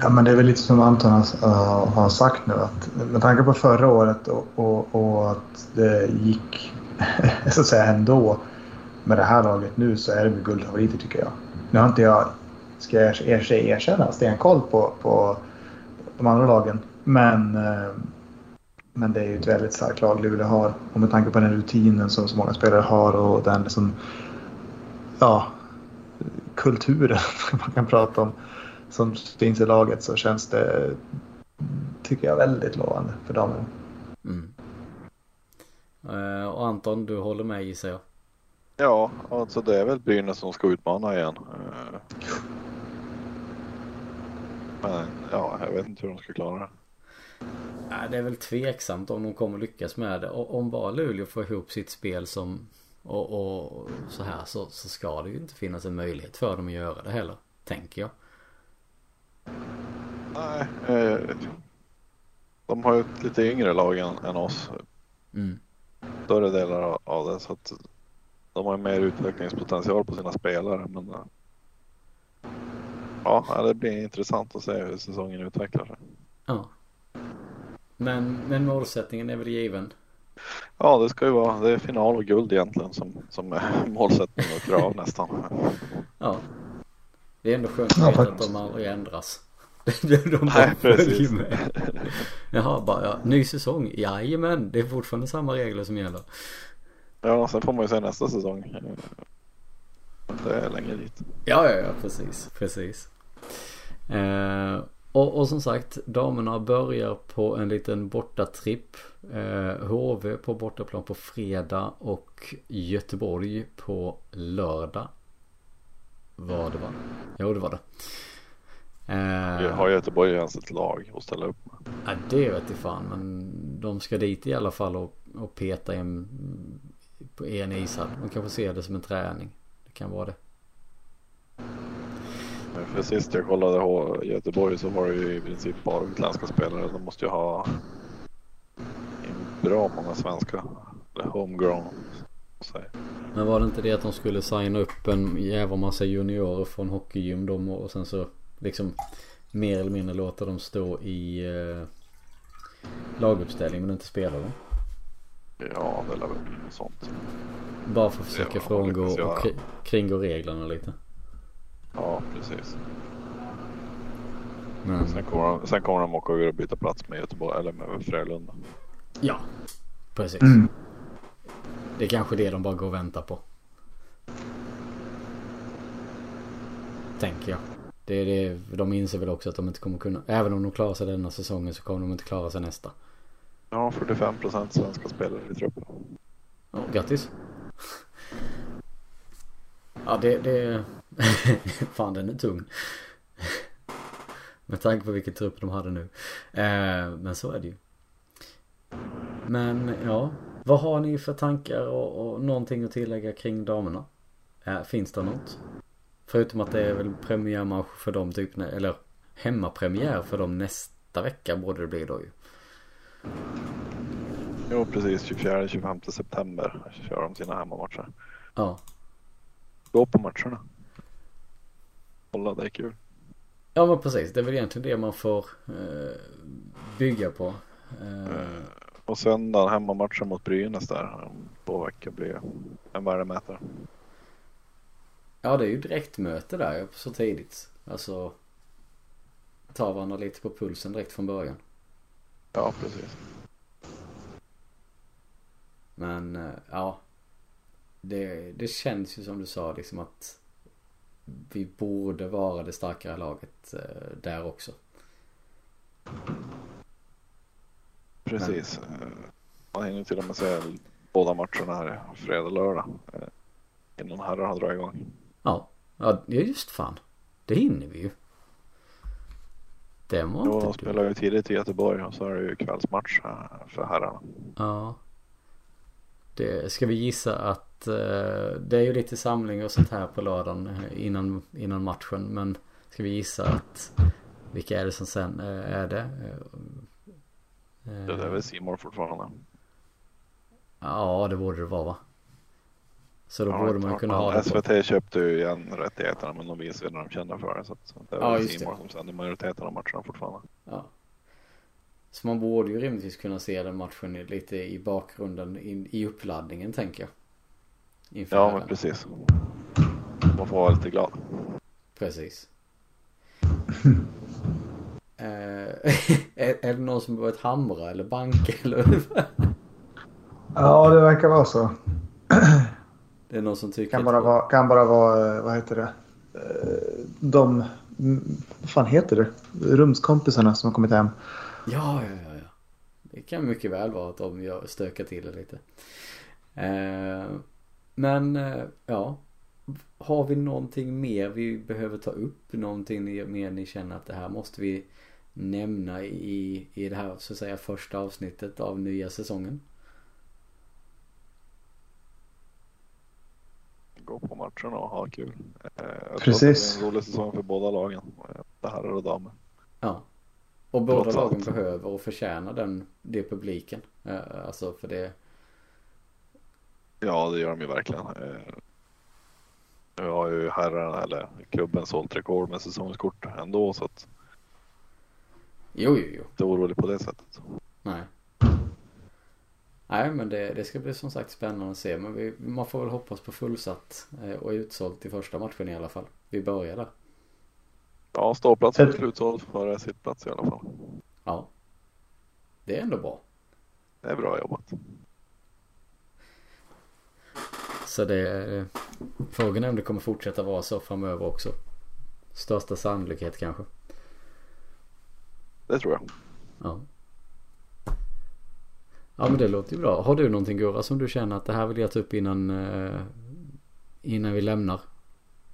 Ja, men det är väl lite som Anton har, har sagt nu att med tanke på förra året och, och, och att det gick så att säga ändå med det här laget nu så är det guldfavoriter tycker jag. Nu har inte jag, ska jag er, erkänna, stenkoll på, på de andra lagen. Men, uh, men det är ju ett väldigt starkt lag Luleå har. Och med tanke på den rutinen som så många spelare har och den liksom, ja, kulturen man kan prata om som finns i laget så känns det, tycker jag, väldigt lovande för damerna. Mm. Uh, och Anton, du håller med gissar jag? Ja, alltså det är väl Brynäs som ska utmana igen. Men ja, jag vet inte hur de ska klara det. Ja, det är väl tveksamt om de kommer lyckas med det. Och om bara Luleå får ihop sitt spel som och, och så här så, så ska det ju inte finnas en möjlighet för dem att göra det heller. Tänker jag. Nej, eh, de har ju ett lite yngre lag än, än oss. Mm. Större delar av, det så att de har mer utvecklingspotential på sina spelare. Men eh, ja, det blir intressant att se hur säsongen utvecklar sig. Ja. Men, men målsättningen är väl given? Ja, det ska ju vara. Det är final och guld egentligen som, som är målsättning och krav nästan. Ja. Det är ändå skönt att Ja, veta att de aldrig ändras. de bara Nej, precis. med. Jaha, bara ja, ny säsong. Jajamän, det är fortfarande samma regler som gäller. Ja, sen får man ju se nästa säsong. Det är länge dit. Ja, ja, ja, precis, precis. Eh, och, och som sagt, damerna börjar på en liten bortatripp. Eh, HV på bortaplan på fredag och Göteborg på lördag. Var det va? Jo, det var det. Eh, Har Göteborg ens ett lag att ställa upp med? Ja, det vet jag fan. Men de ska dit i alla fall och, och peta en, på en ishall. De kanske ser det som en träning. Det kan vara det. För sist jag kollade H- Göteborg så var det ju i princip bara utländska spelare. De måste ju ha bra många svenska. Eller homegrown. Men var det inte det att de skulle signa upp en jävla massa juniorer från hockeygym de och sen så liksom mer eller mindre låta dem stå i eh, laguppställning men inte spela dem. Ja, det lär väl bli något sånt. Bara för att försöka frångå och kri- kringgå reglerna lite. Ja, precis. Men Sen kommer, de, sen kommer de åka och byta plats med Göteborg eller med Frölunda. ja, precis. Mm. Det är kanske det de bara går och väntar på. Tänker jag. Det är det, de inser väl också att de inte kommer kunna, även om de klarar sig denna säsongen så kommer de inte klara sig nästa. Ja, 45 procent svenska spelare i truppen. Ja, grattis. Ja, det, det... Fan, den är tung. Med tanke på vilken trupp de hade nu. Eh, men så är det ju. Men ja, vad har ni för tankar och, och någonting att tillägga kring damerna? Eh, finns det något? Förutom att det är väl premiärmatch för dem typ, eller hemmapremiär för dem nästa vecka borde det bli då ju. Jo, precis. 24-25 september kör de sina hemmamatcher. Ja. Gå på matcherna. Kolla, det är kul. Ja men precis, det är väl egentligen det man får eh, bygga på. Eh, Och söndagen hemmamatchen mot Brynäs där om två veckor blir en värdemätare. ja det är ju direktmöte där så tidigt. Alltså ta varandra lite på pulsen direkt från början. Ja, precis. Men eh, ja. Det, det känns ju som du sa liksom att vi borde vara det starkare laget eh, där också. Precis. Eh, Man hinner till och med se båda matcherna här fredag och lördag. eh, Innan herrar har dragit igång. Ja, ja just fan. Det hinner vi ju. Det var Jo, de spelar ju tidigt i Göteborg och så är det ju kvällsmatch för herrarna. Ja. Det ska vi gissa att eh, det är ju lite samling och sånt här på lördagen eh, innan, innan matchen. Men ska vi gissa att vilka är det som sen eh, är det? Eh, Det är väl Simor fortfarande. Ja, det borde det vara va? Så då Ja, borde man kunna ha det. SVT köpte ju igen rättigheterna men de visar ju när de känner för det. Så det är Ja, väl. Simor som sänder majoriteten av matcherna fortfarande. Ja. Så man borde ju rimligtvis kunna se den matchen lite i bakgrunden i, i uppladdningen tänker jag. Inför Ja men precis. Man får vara lite glad. Precis. Eh, är, är det någon som börjat hamra eller banka eller? Ja, det verkar vara så. Det är någon som tycker Kan att- bara vara, kan bara vara eh, vad heter det? Eh, De, vad fan heter det? Rumskompisarna som har kommit hem. Ja, ja, ja, ja. Det kan mycket väl vara att de stökar till det lite. Eh, men, eh, ja. Har vi någonting mer vi behöver ta upp? Någonting mer ni känner att det här måste vi nämna i, i det här så att säga första avsnittet av nya säsongen? Gå på matcherna och ha kul. Eh, Jag tror Precis. det är en rolig säsong för båda lagen. eh, Det herrar och damer. Ja. Och båda Trots lagen allt. behöver och förtjänar den, det publiken. Alltså för det, Ja det gör de ju verkligen. Eh, Nu har ju herrarna eller klubben sålt rekord med säsongskort ändå så att jo, jo, jo. det är orolig på det sättet. Nej. Nej men det, det ska bli som sagt spännande att se. Men vi, man får väl hoppas på fullsatt eh, och utsålt i första matchen i alla fall. Vi börjar där. Ja ståplats är slutsåld före sittplats i alla fall. Ja. Det är ändå bra. Det är bra jobbat. Så det eh, Frågan är om det kommer fortsätta vara så framöver också. Största sannolikhet kanske. Det tror jag. Ja. Ja men det låter ju bra. Har du någonting Gurra som du känner att det här vill jag ta upp innan eh, Innan vi lämnar?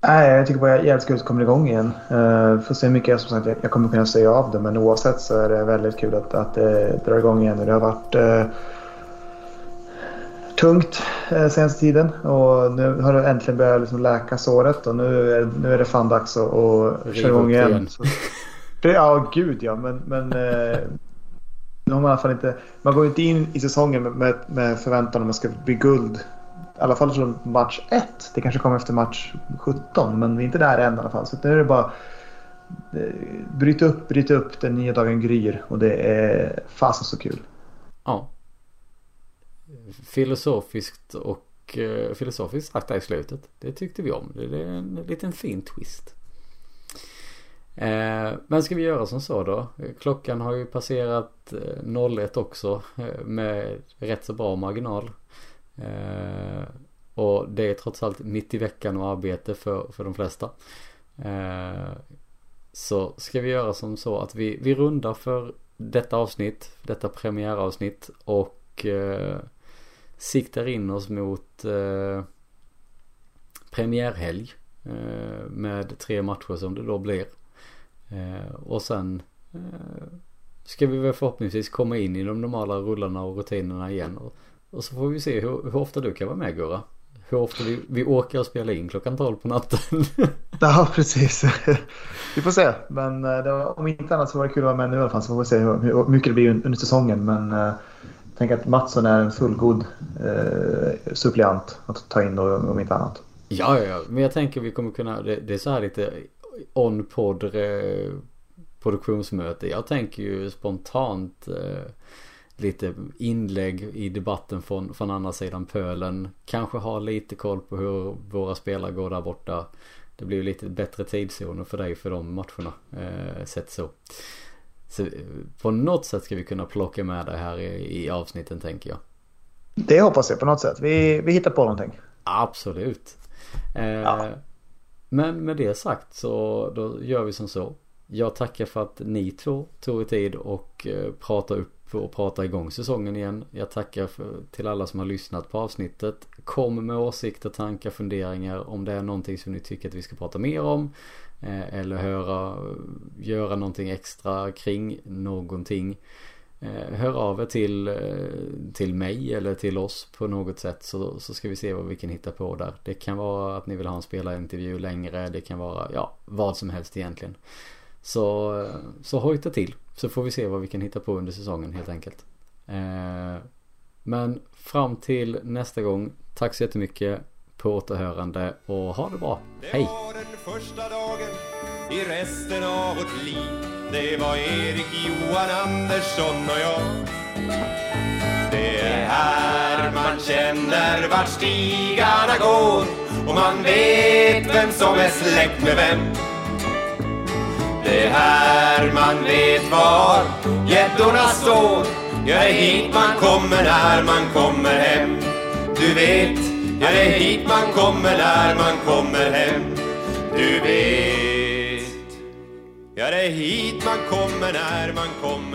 Nej, jag tycker bara jävligt kul att det kommer igång igen. Uh, får se hur mycket jag, som sagt, jag- kommer kunna säga av det. Men oavsett så är det väldigt kul att, att det drar igång igen. Och Det har varit eh, tungt uh, senaste tiden. Och nu har det äntligen börjat liksom läka såret. Och nu är, nu är det fan dags att, Riva köra igång igen. igen. Så, det, ja, gud ja. Men, men eh, nu har man i alla fall inte... Man går inte in i säsongen med, med, med förväntan om det ska bli guld. I alla fall från match 1. Det kanske kommer efter match 17. Men vi är inte där än i alla fall. Så nu är det bara... eh, Bryta upp, bryta upp. Den nya dagen gryr. Och det är fasen så kul. Ja. Filosofiskt och eh, filosofiskt sagt där i slutet. Det tyckte vi om. Det är en liten fin twist. Eh, men ska vi göra som så då? Klockan har ju passerat eh, 01 också eh, med rätt så bra marginal. Eh, och det är trots allt mitt i veckan och arbete för, för de flesta. Eh, så ska vi göra som så att vi, vi rundar för detta avsnitt, detta premiäravsnitt och eh, siktar in oss mot eh, premiärhelg eh, med tre matcher som det då blir. Eh, och sen eh, ska vi väl förhoppningsvis komma in i de normala rullarna och rutinerna igen. Och, och så får vi se hur, hur ofta du kan vara med Gurra. Hur ofta vi, vi åker och spelar in klockan 12 på natten. ja, precis. vi får se. Men eh, var, om inte annat så var det kul att vara med nu i alla fall. Så får vi se hur, hur mycket det blir under säsongen. Men eh, tänker att Mattsson är en fullgod eh, suppleant att ta in då, om inte annat. Ja, ja, ja. Men jag tänker vi kommer kunna, det, det är så här lite on-podd eh, produktionsmöte. Jag tänker ju spontant eh, lite inlägg i debatten från, från andra sidan pölen. Kanske ha lite koll på hur våra spelare går där borta. Det blir ju lite bättre tidszoner för dig för de matcherna. Eh, sett så. Så på något sätt ska vi kunna plocka med det här i, i avsnitten tänker jag. Det hoppas jag på något sätt. Vi, vi hittar på någonting. Absolut. Eh, ja. Men med det sagt så då gör vi som så. Jag tackar för att ni två tog er tid och eh, prata upp och prata igång säsongen igen. Jag tackar för, till alla som har lyssnat på avsnittet. Kom med åsikter, tankar, funderingar om det är någonting som ni tycker att vi ska prata mer om. Eh, eller höra, göra någonting extra kring någonting. Eh, hör av er till, eh, till mig eller till oss på något sätt så, så ska vi se vad vi kan hitta på där. Det kan vara att ni vill ha en spelarintervju längre. Det kan vara ja, vad som helst egentligen. Så, så hojta till. Så får vi se vad vi kan hitta på under säsongen helt enkelt. Men fram till nästa gång. Tack så jättemycket. På återhörande och ha det bra. Hej! Det var den första dagen i resten av vårt liv det var Erik, Johan, Andersson och jag. Det är här man känner vart stigarna går och man vet vem som är släkt med vem. Det är här man vet var gäddorna står. Ja, det är hit man kommer när man kommer hem. Du vet, ja, det är hit man kommer när man kommer hem. Du vet. Ja, det är hit man kommer när man kommer